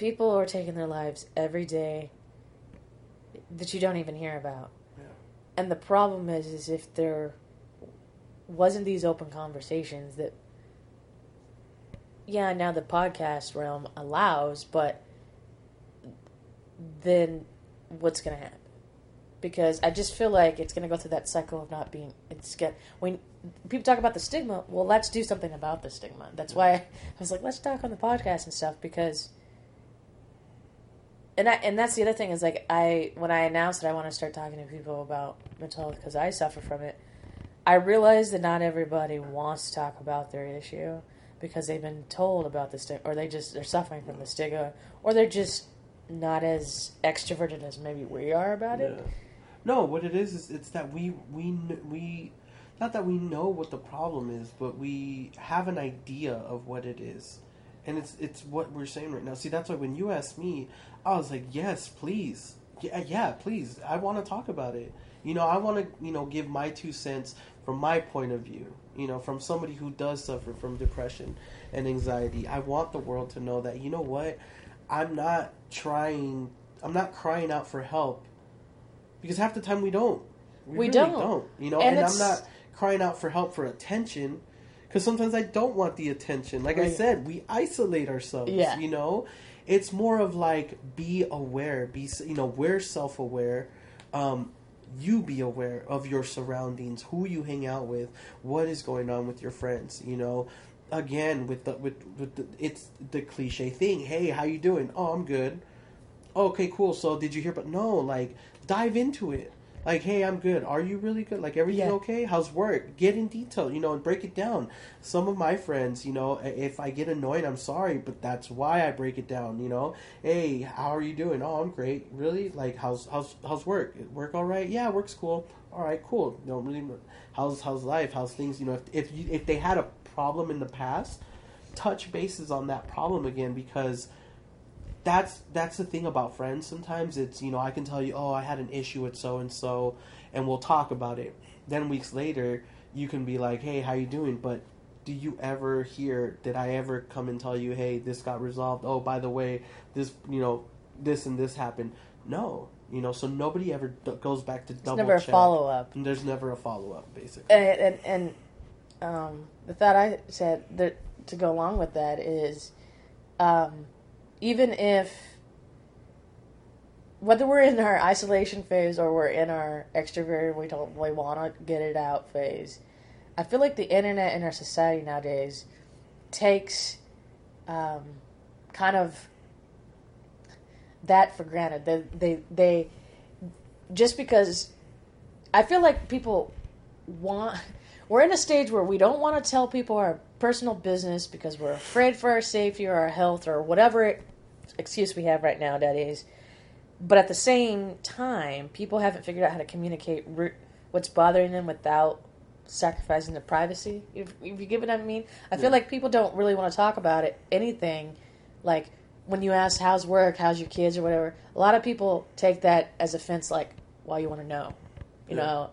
People are taking their lives every day that you don't even hear about.
Yeah.
And the problem is, is if there wasn't these open conversations that, yeah, now the podcast realm allows, but then what's going to happen? Because I just feel like it's going to go through that cycle of not being. It's get when people talk about the stigma. Well, let's do something about the stigma. That's why I was like, let's talk on the podcast and stuff because. And I, and that's the other thing is like I when I announced that I want to start talking to people about mental health because I suffer from it, I realized that not everybody wants to talk about their issue because they've been told about the stigma or they just they're suffering from the stigma or they're just not as extroverted as maybe we are about it.
No, what it is is it's that we we we not that we know what the problem is, but we have an idea of what it is, and it's it's what we're saying right now. See, that's why when you asked me, I was like, yes, please, yeah, yeah, please, I want to talk about it. You know, I want to you know give my two cents from my point of view. You know, from somebody who does suffer from depression and anxiety. I want the world to know that you know what, I'm not trying. I'm not crying out for help because half the time we don't.
We
really
don't.
You know,
And
and, I'm not crying out for help for attention because sometimes I don't want the attention. Like I said, we isolate ourselves.
Yeah.
You know, it's more of like be aware. Be you know we're self aware. Um, you be aware of your surroundings, who you hang out with, what is going on with your friends. You know, again with the with with the, it's the cliche thing. Hey, how you doing? Oh, I'm good. Okay, cool. So did you hear? But no, like dive into it. Like, hey, I'm good. Are you really good? Like, everything
Yeah.
okay? How's work? Get in detail, you know, and break it down. Some of my friends, you know, if I get annoyed, I'm sorry, but that's why I break it down. You know, hey, how are you doing? Oh, I'm great. Really? Like, how's how's how's work? Work all right? Yeah, work's cool. All right, cool. Don't really. How's how's life? How's things? You know, if if you, if they had a problem in the past, touch bases on that problem again because that's that's the thing about friends sometimes. It's you know i can tell you oh i had an issue with so and so and we'll talk about it. Then weeks later you can be like hey how you doing? But do you ever hear did i ever come and tell you hey this got resolved. Oh by the way this you know this and this happened? No. You know so nobody ever d- goes back to double
There's never a follow up.
and there's never a follow-up basically.
And and, and um, the thought I said that to go along with that is, um, even if whether we're in our isolation phase or we're in our extroverted, we don't really want to get it out phase. I feel like the internet in our society nowadays takes um, kind of that for granted. They, they, they, just because I feel like people want, we're in a stage where we don't want to tell people our personal business because we're afraid for our safety or our health or whatever excuse we have right now nowadays. But at the same time, people haven't figured out how to communicate re- what's bothering them without sacrificing their privacy. If, if you get what I mean, I feel
Yeah.
like people don't really want to talk about it. Anything, like when you ask how's work, how's your kids, or whatever. A lot of people take that as offense, like, why you want to know, you
Yeah.
know.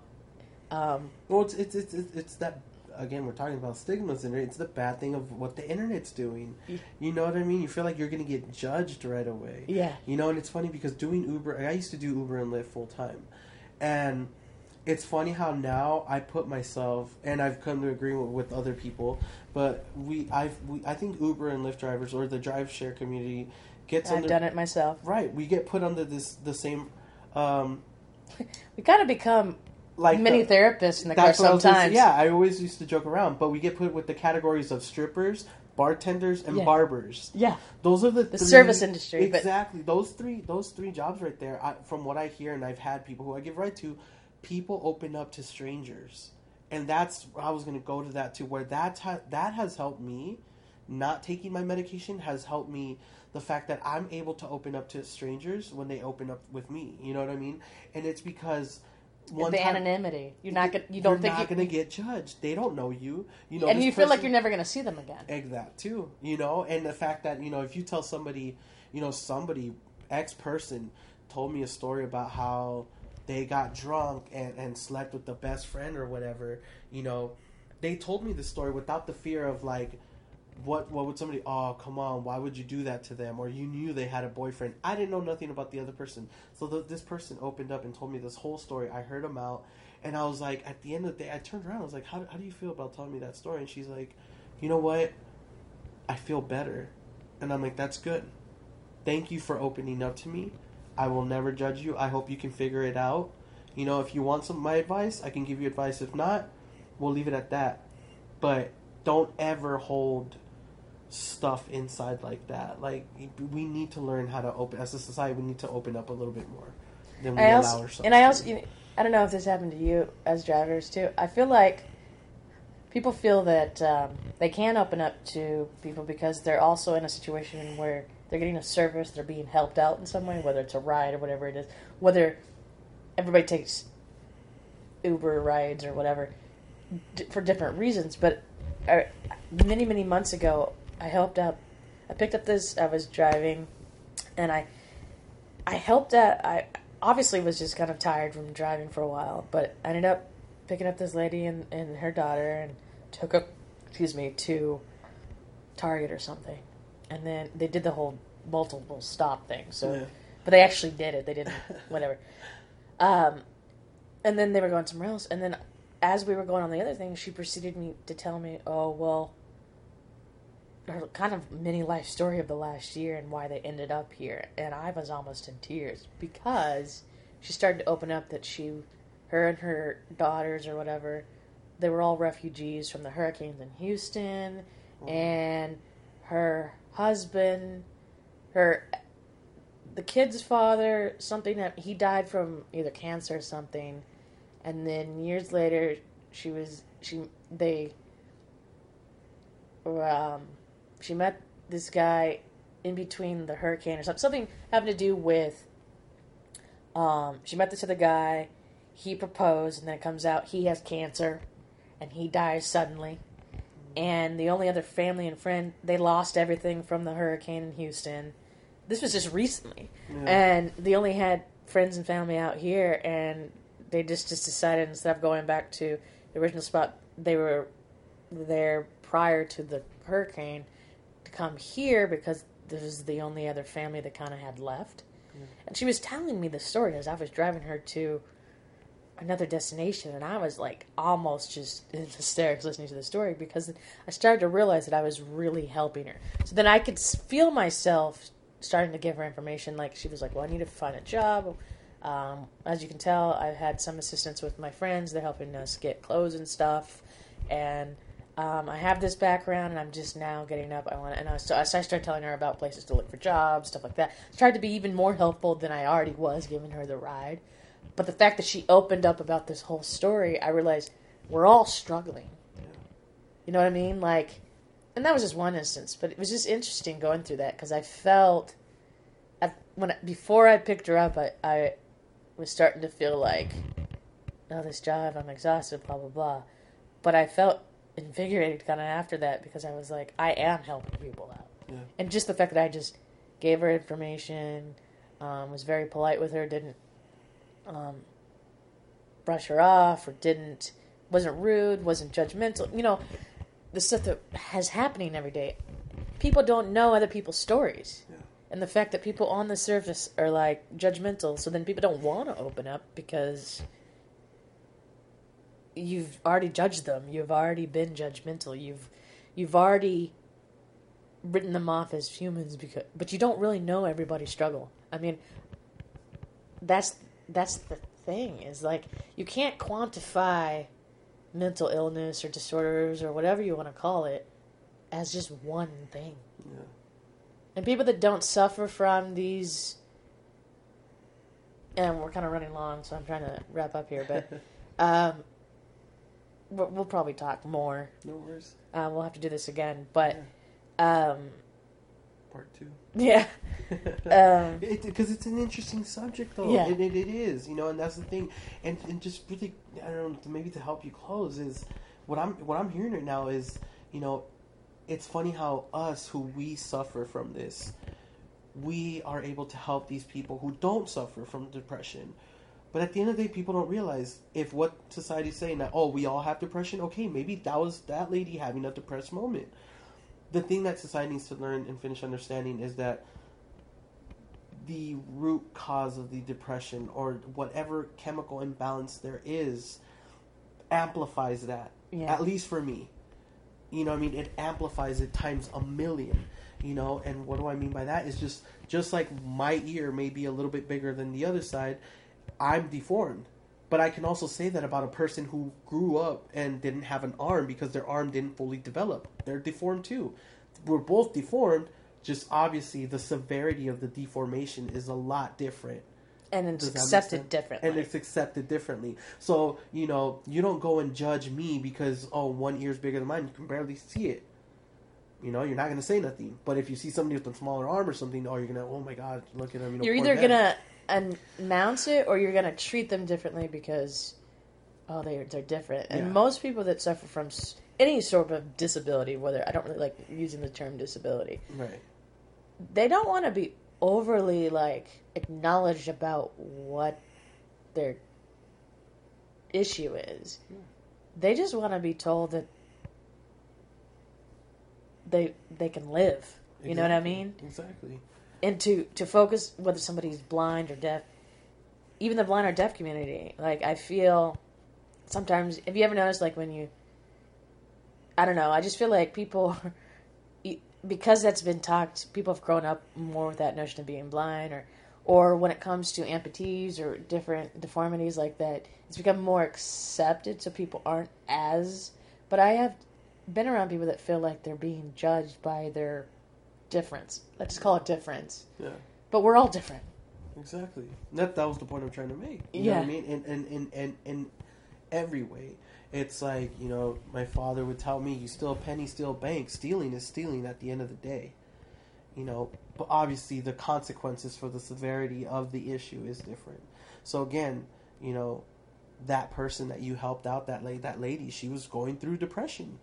Um,
Well, it's it's it's, it's that again. We're talking about stigmas, and it's the bad thing of what the internet's doing.
Yeah.
You know what I mean? You feel like you're gonna get judged right away.
yeah,
You know, and it's funny because doing Uber, I used to do Uber and Lyft full time, and it's funny how now I put myself, and I've come to agreement with other people, but we, I've, we, I think Uber and Lyft drivers or the drive share community gets
I've
under
done it myself.
right. We get put under this the same, um,
We kind of become
like
mini
the-
therapists in the car
That's what I was gonna say.
sometimes.
Yeah, I always used to joke around, but we get put with the categories of strippers, bartenders, and
Yeah.
barbers.
yeah.
Those are the
The
three-
service industry, but-
Exactly. Those three. Those three jobs right there. I, from what I hear, and I've had people who I give right to, people open up to strangers, and that's I was going to go to that too. Where that ha- that has helped me. Not taking my medication has helped me. The fact that I'm able to open up to strangers when they open up with me. You know what I mean? And it's because one
the
time
anonymity. You're not gonna. You don't
you're
think
not
you,
going to get judged. They don't know you. You know,
and you feel like you're never gonna see them again.
egg that too you know and the fact that you know if you tell somebody you know somebody ex person told me a story about how they got drunk and, and slept with the best friend or whatever you know they told me the story without the fear of like what what would somebody oh come on why would you do that to them or you knew they had a boyfriend i didn't know nothing about the other person so this person opened up and told me this whole story i heard him out and i was like at the end of the day i turned around i was like how, how do you feel about telling me that story and she's like you know what I feel better. And I'm like, that's good. Thank you for opening up to me. I will never judge you. I hope you can figure it out. You know, if you want some my advice, I can give you advice. If not, we'll leave it at that. But don't ever hold stuff inside like that. Like we need to learn how to open as a society. We need to open up a little bit more than we
I
allow
also,
ourselves.
and I also, you I don't know if this happened to you as drivers too. I feel like people feel that um, they can open up to people because they're also in a situation where they're getting a service, they're being helped out in some way, whether it's a ride or whatever it is, whether everybody takes Uber rides or whatever d- for different reasons. But uh, many, many months ago, I helped out. I picked up this. I was driving, and I, I helped out. I obviously was just kind of tired from driving for a while, but I ended up picking up this lady and, and her daughter and took up, excuse me, to Target or something, and then they did the whole multiple stop thing. So,
Yeah.
but they actually did it. They didn't whatever. Um, and then they were going somewhere else, and then as we were going on the other thing, she proceeded me to tell me, "Oh well." Her kind of mini life story of the last year and why they ended up here, and I was almost in tears because she started to open up that she, her and her daughters or whatever, they were all refugees from the hurricanes in Houston, and her husband, her the kid's father, something that he died from either cancer or something, and then years later, she was she they um she met this guy in between the hurricane or something something having to do with um she met this other guy he proposed and then it comes out he has cancer and he dies suddenly and the only other family and friend they lost everything from the hurricane in Houston. This was just recently,
Yeah.
and they only had friends and family out here, and they just just decided instead of going back to the original spot they were there prior to the hurricane to come here because this is the only other family that kind of had left. And she was telling me the story as I was driving her to another destination, and I was like almost just in hysterics listening to the story because I started to realize that I was really helping her. So then I could feel myself starting to give her information. Like she was like, "Well, I need to find a job." Um, as you can tell, I've had some assistance with my friends. They're helping us get clothes and stuff, and um, I have this background, and I'm just now getting up. I want, to, and I, so I started telling her about places to look for jobs, stuff like that. tried to be even more helpful than I already was, giving her the ride. But the fact that she opened up about this whole story, I realized we're all struggling. You know what I mean? Like, and that was just one instance, but it was just interesting going through that because I felt, I, when I, before I picked her up, I, I was starting to feel like, oh, this job, I'm exhausted, blah blah blah. But I felt invigorated kind of after that because I was like, I am helping people out,
Yeah.
and just the fact that I just gave her information, um, was very polite with her, didn't um, brush her off or didn't wasn't rude, wasn't judgmental. You know, the stuff that has happening every day. People don't know other people's stories.
Yeah.
And the fact that people on the surface are like judgmental, so then people don't want to open up because you've already judged them. You've already been judgmental. You've you've already written them off as humans because but you don't really know everybody's struggle. I mean, that's that's the thing is like you can't quantify mental illness or disorders or whatever you want to call it as just one thing.
Yeah.
And people that don't suffer from these and we're kind of running long, so I'm trying to wrap up here, but um, we'll, we'll probably talk more.
no worries.
Uh, we'll have to do this again, but um,
Part two.
yeah, um,
because it's an interesting subject though
Yeah.
it, it, it is you know and that's the thing and, and just really i don't know maybe to help you close is what i'm what i'm hearing right now is you know it's funny how us who we suffer from this we are able to help these people who don't suffer from depression but at the end of the day people don't realize if what society's saying that oh we all have depression okay maybe that was that lady having a depressed moment the thing that society needs to learn and finish understanding is that the root cause of the depression or whatever chemical imbalance there is amplifies that.
Yeah.
At least for me. You know what I mean? It amplifies it times a million. You know, and what do I mean by that? Is just just like my ear may be a little bit bigger than the other side, I'm deformed. But I can also say that about a person who grew up and didn't have an arm because their arm didn't fully develop. They're deformed too. We're both deformed, just obviously the severity of the deformation is a lot different.
and it's accepted differently.
And it's accepted differently. So, you know, you don't go and judge me because, oh, one ear's bigger than mine. You can barely see it. You know, you're not going to say nothing. But if you see somebody with a smaller arm or something, oh, you're going to, oh my God, look at them. You know,
you're either gonna announce it or you're gonna treat them differently because oh they're they're different. And
Yeah.
most people that suffer from any sort of disability, whether I don't really like using the term disability,
Right.
they don't want to be overly like acknowledged about what their issue is. Hmm. They just want to be told that they they can live. You know what I mean?
Exactly.
And to to focus whether somebody's blind or deaf even the blind or deaf community like i feel sometimes have you ever noticed like when you i don't know i just feel like people because that's been talked people have grown up more with that notion of being blind or or when it comes to amputees or different deformities like that it's become more accepted so people aren't as but i have been around people that feel like they're being judged by their difference let's just call it difference
Yeah.
but we're all different
Exactly. That that was the point I'm trying to make. You know
Yeah.
what I mean? And in, in, in in every way. It's like, you know, my father would tell me, you steal a penny, steal a bank. Stealing is stealing at the end of the day. You know, but obviously the consequences for the severity of the issue is different. So again, you know, that person that you helped out, that lady, that lady, she was going through depression.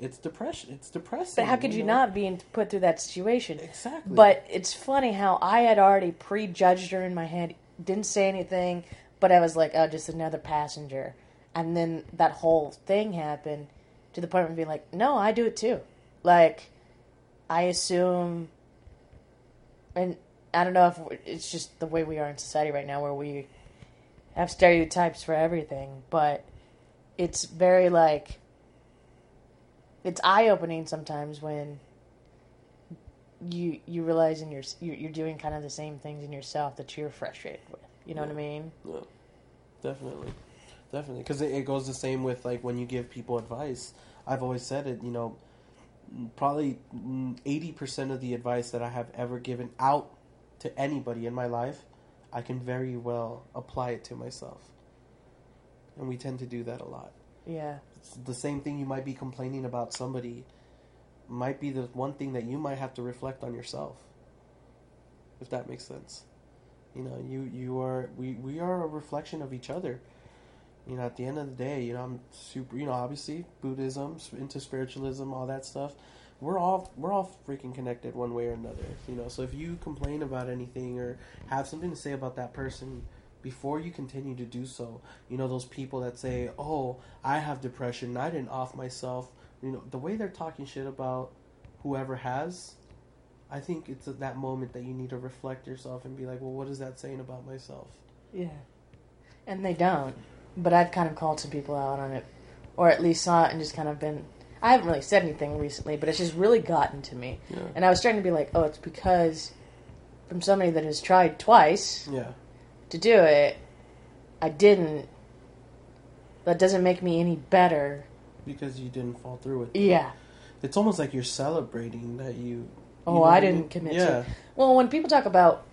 It's depression. It's depressing.
But how could you
know?
not be in, put through that situation?
Exactly.
But it's funny how I had already prejudged her in my head, didn't say anything, but I was like, oh, just another passenger. And then that whole thing happened to the point where being like, no, I do it too. Like, I assume, and I don't know if it's just the way we are in society right now where we have stereotypes for everything, but it's very like, it's eye opening sometimes when you you realize in your you're, you're doing kind of the same things in yourself that you're frustrated with. You know what I mean?
Yeah, definitely, definitely. Because it, it goes the same with like when you give people advice. I've always said it. You know, probably eighty percent of the advice that I have ever given out to anybody in my life, I can very well apply it to myself. And we tend to do that a lot.
Yeah.
The same thing you might be complaining about somebody might be the one thing that you might have to reflect on yourself. If that makes sense. You know, you you are we we are a reflection of each other. You know, at the end of the day, you know, I'm super, you know, obviously Buddhism, into spiritualism, all that stuff. We're all we're all freaking connected one way or another, you know. So if you complain about anything or have something to say about that person, before you continue to do so, you know those people that say, "Oh, I have depression. I didn't off myself." You know, the way they're talking shit about whoever has, I think it's at that moment that you need to reflect yourself and be like, "Well, what is that saying about myself?"
Yeah. And they don't. But I've kind of called some people out on it, or at least saw it and just kind of been. I haven't really said anything recently, but it's just really gotten to me.
Yeah.
And I was starting to be like, oh, it's because from somebody that has tried twice
Yeah.
To do it, I didn't. That doesn't make me any better.
Because you didn't fall through with it.
Yeah.
It's almost like you're celebrating that you. you
Oh, I didn't commit
Yeah.
to it. Well, when people talk about,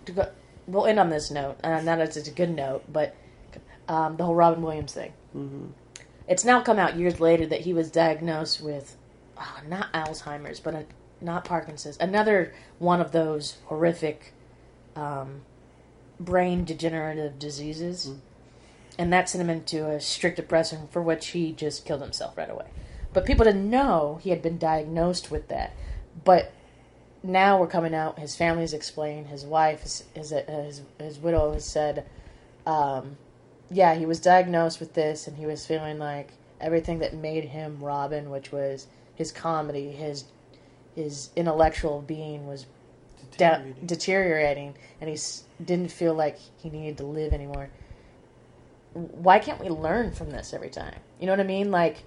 we'll end on this note, and as it's a good note, but um, the whole Robin Williams thing.
hmm
It's now come out years later that he was diagnosed with, oh, not Alzheimer's, but a, not Parkinson's, another one of those horrific um, brain degenerative diseases.
Mm.
And that sent him into a strict depression for which he just killed himself right away. But people didn't know he had been diagnosed with that. But now we're coming out. His family has explained. His wife, his his his, his widow has said, um, yeah, he was diagnosed with this, and he was feeling like everything that made him Robin, which was his comedy, his his intellectual being, was
Deteriorating.
deteriorating, and he s- didn't feel like he needed to live anymore. Why can't we learn from this every time? You know what I mean? Like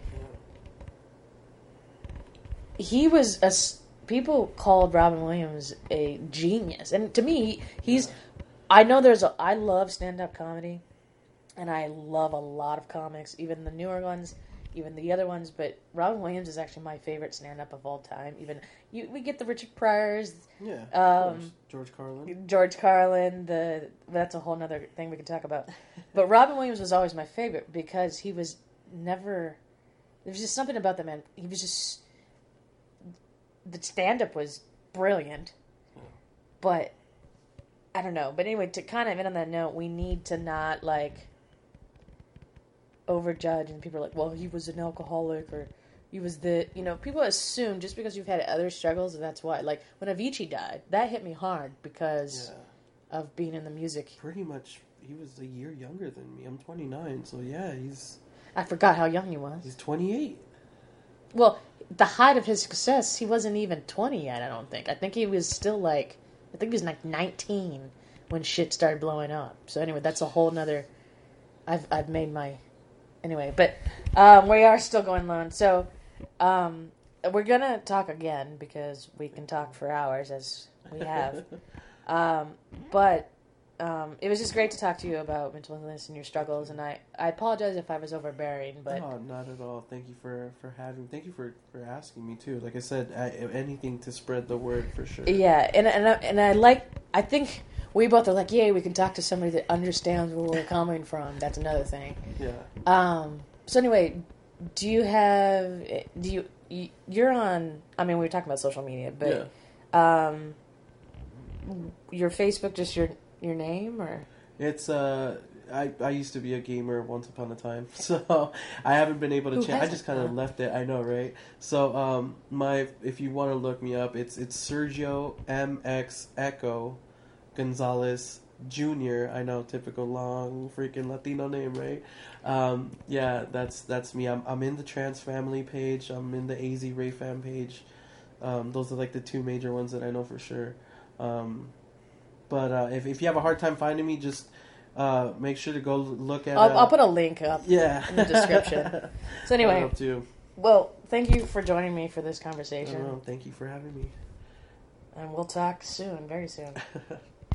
he was a people called Robin Williams a genius, and to me, he's. I know there's a. I love stand up comedy, and I love a lot of comics, even the newer ones, even the other ones. But Robin Williams is actually my favorite stand up of all time. Even you, we get the Richard Pryors,
Yeah.
Um.
George Carlin.
George Carlin. The that's a whole other thing we can talk about. But Robin Williams was always my favorite because he was never. There was just something about the man. He was just. The stand up was brilliant, but I don't know. But anyway, to kind of end on that note, we need to not like overjudge, and people are like, "Well, he was an alcoholic," or "He was the," you know, people assume just because you've had other struggles, that's why. Like when Avicii died, that hit me hard because
Yeah.
of being in the music.
Pretty much, he was a year younger than me. I'm 29, so yeah, he's
I forgot how young he was.
he's 28.
Well, the height of his success, he wasn't even 20 yet, I don't think. I think he was still like, I think he was like 19 when shit started blowing up. So anyway, that's a whole nother, I've, I've made my, anyway, but um, we are still going on. So um, we're going to talk again because we can talk for hours as we have. um, but um, it was just great to talk to you about mental illness and your struggles. And I, I apologize if I was overbearing, but
no, not at all. Thank you for for having. Thank you for for asking me too. Like I said, I, anything to spread the word for sure.
Yeah, and and I, and I like. I think we both are like, yay, we can talk to somebody that understands where we're coming from. That's another thing.
Yeah.
Um. So anyway, do you have? Do you? you- You're on. I mean, we were talking about social media, but um, your Facebook just your your name or
It's uh I, I used to be a gamer once upon a time, so I haven't been able to change. I just kind of left it. I know, right? So um, my if you want to look me up, it's it's Sergio M X Echo Gonzalez Jr. I know, typical long freaking Latino name, right? Um, yeah, that's that's me. I'm I'm in the trans family page. I'm in the AZ Ray fan page. Um, those are like the two major ones that I know for sure. Um, but uh, if if you have a hard time finding me, just uh, make sure to go look at.
I'll,
uh,
I'll put a link up.
yeah
in the description. So anyway, well, thank you for joining me for this conversation.
Thank you for having me.
and we'll talk soon, very soon.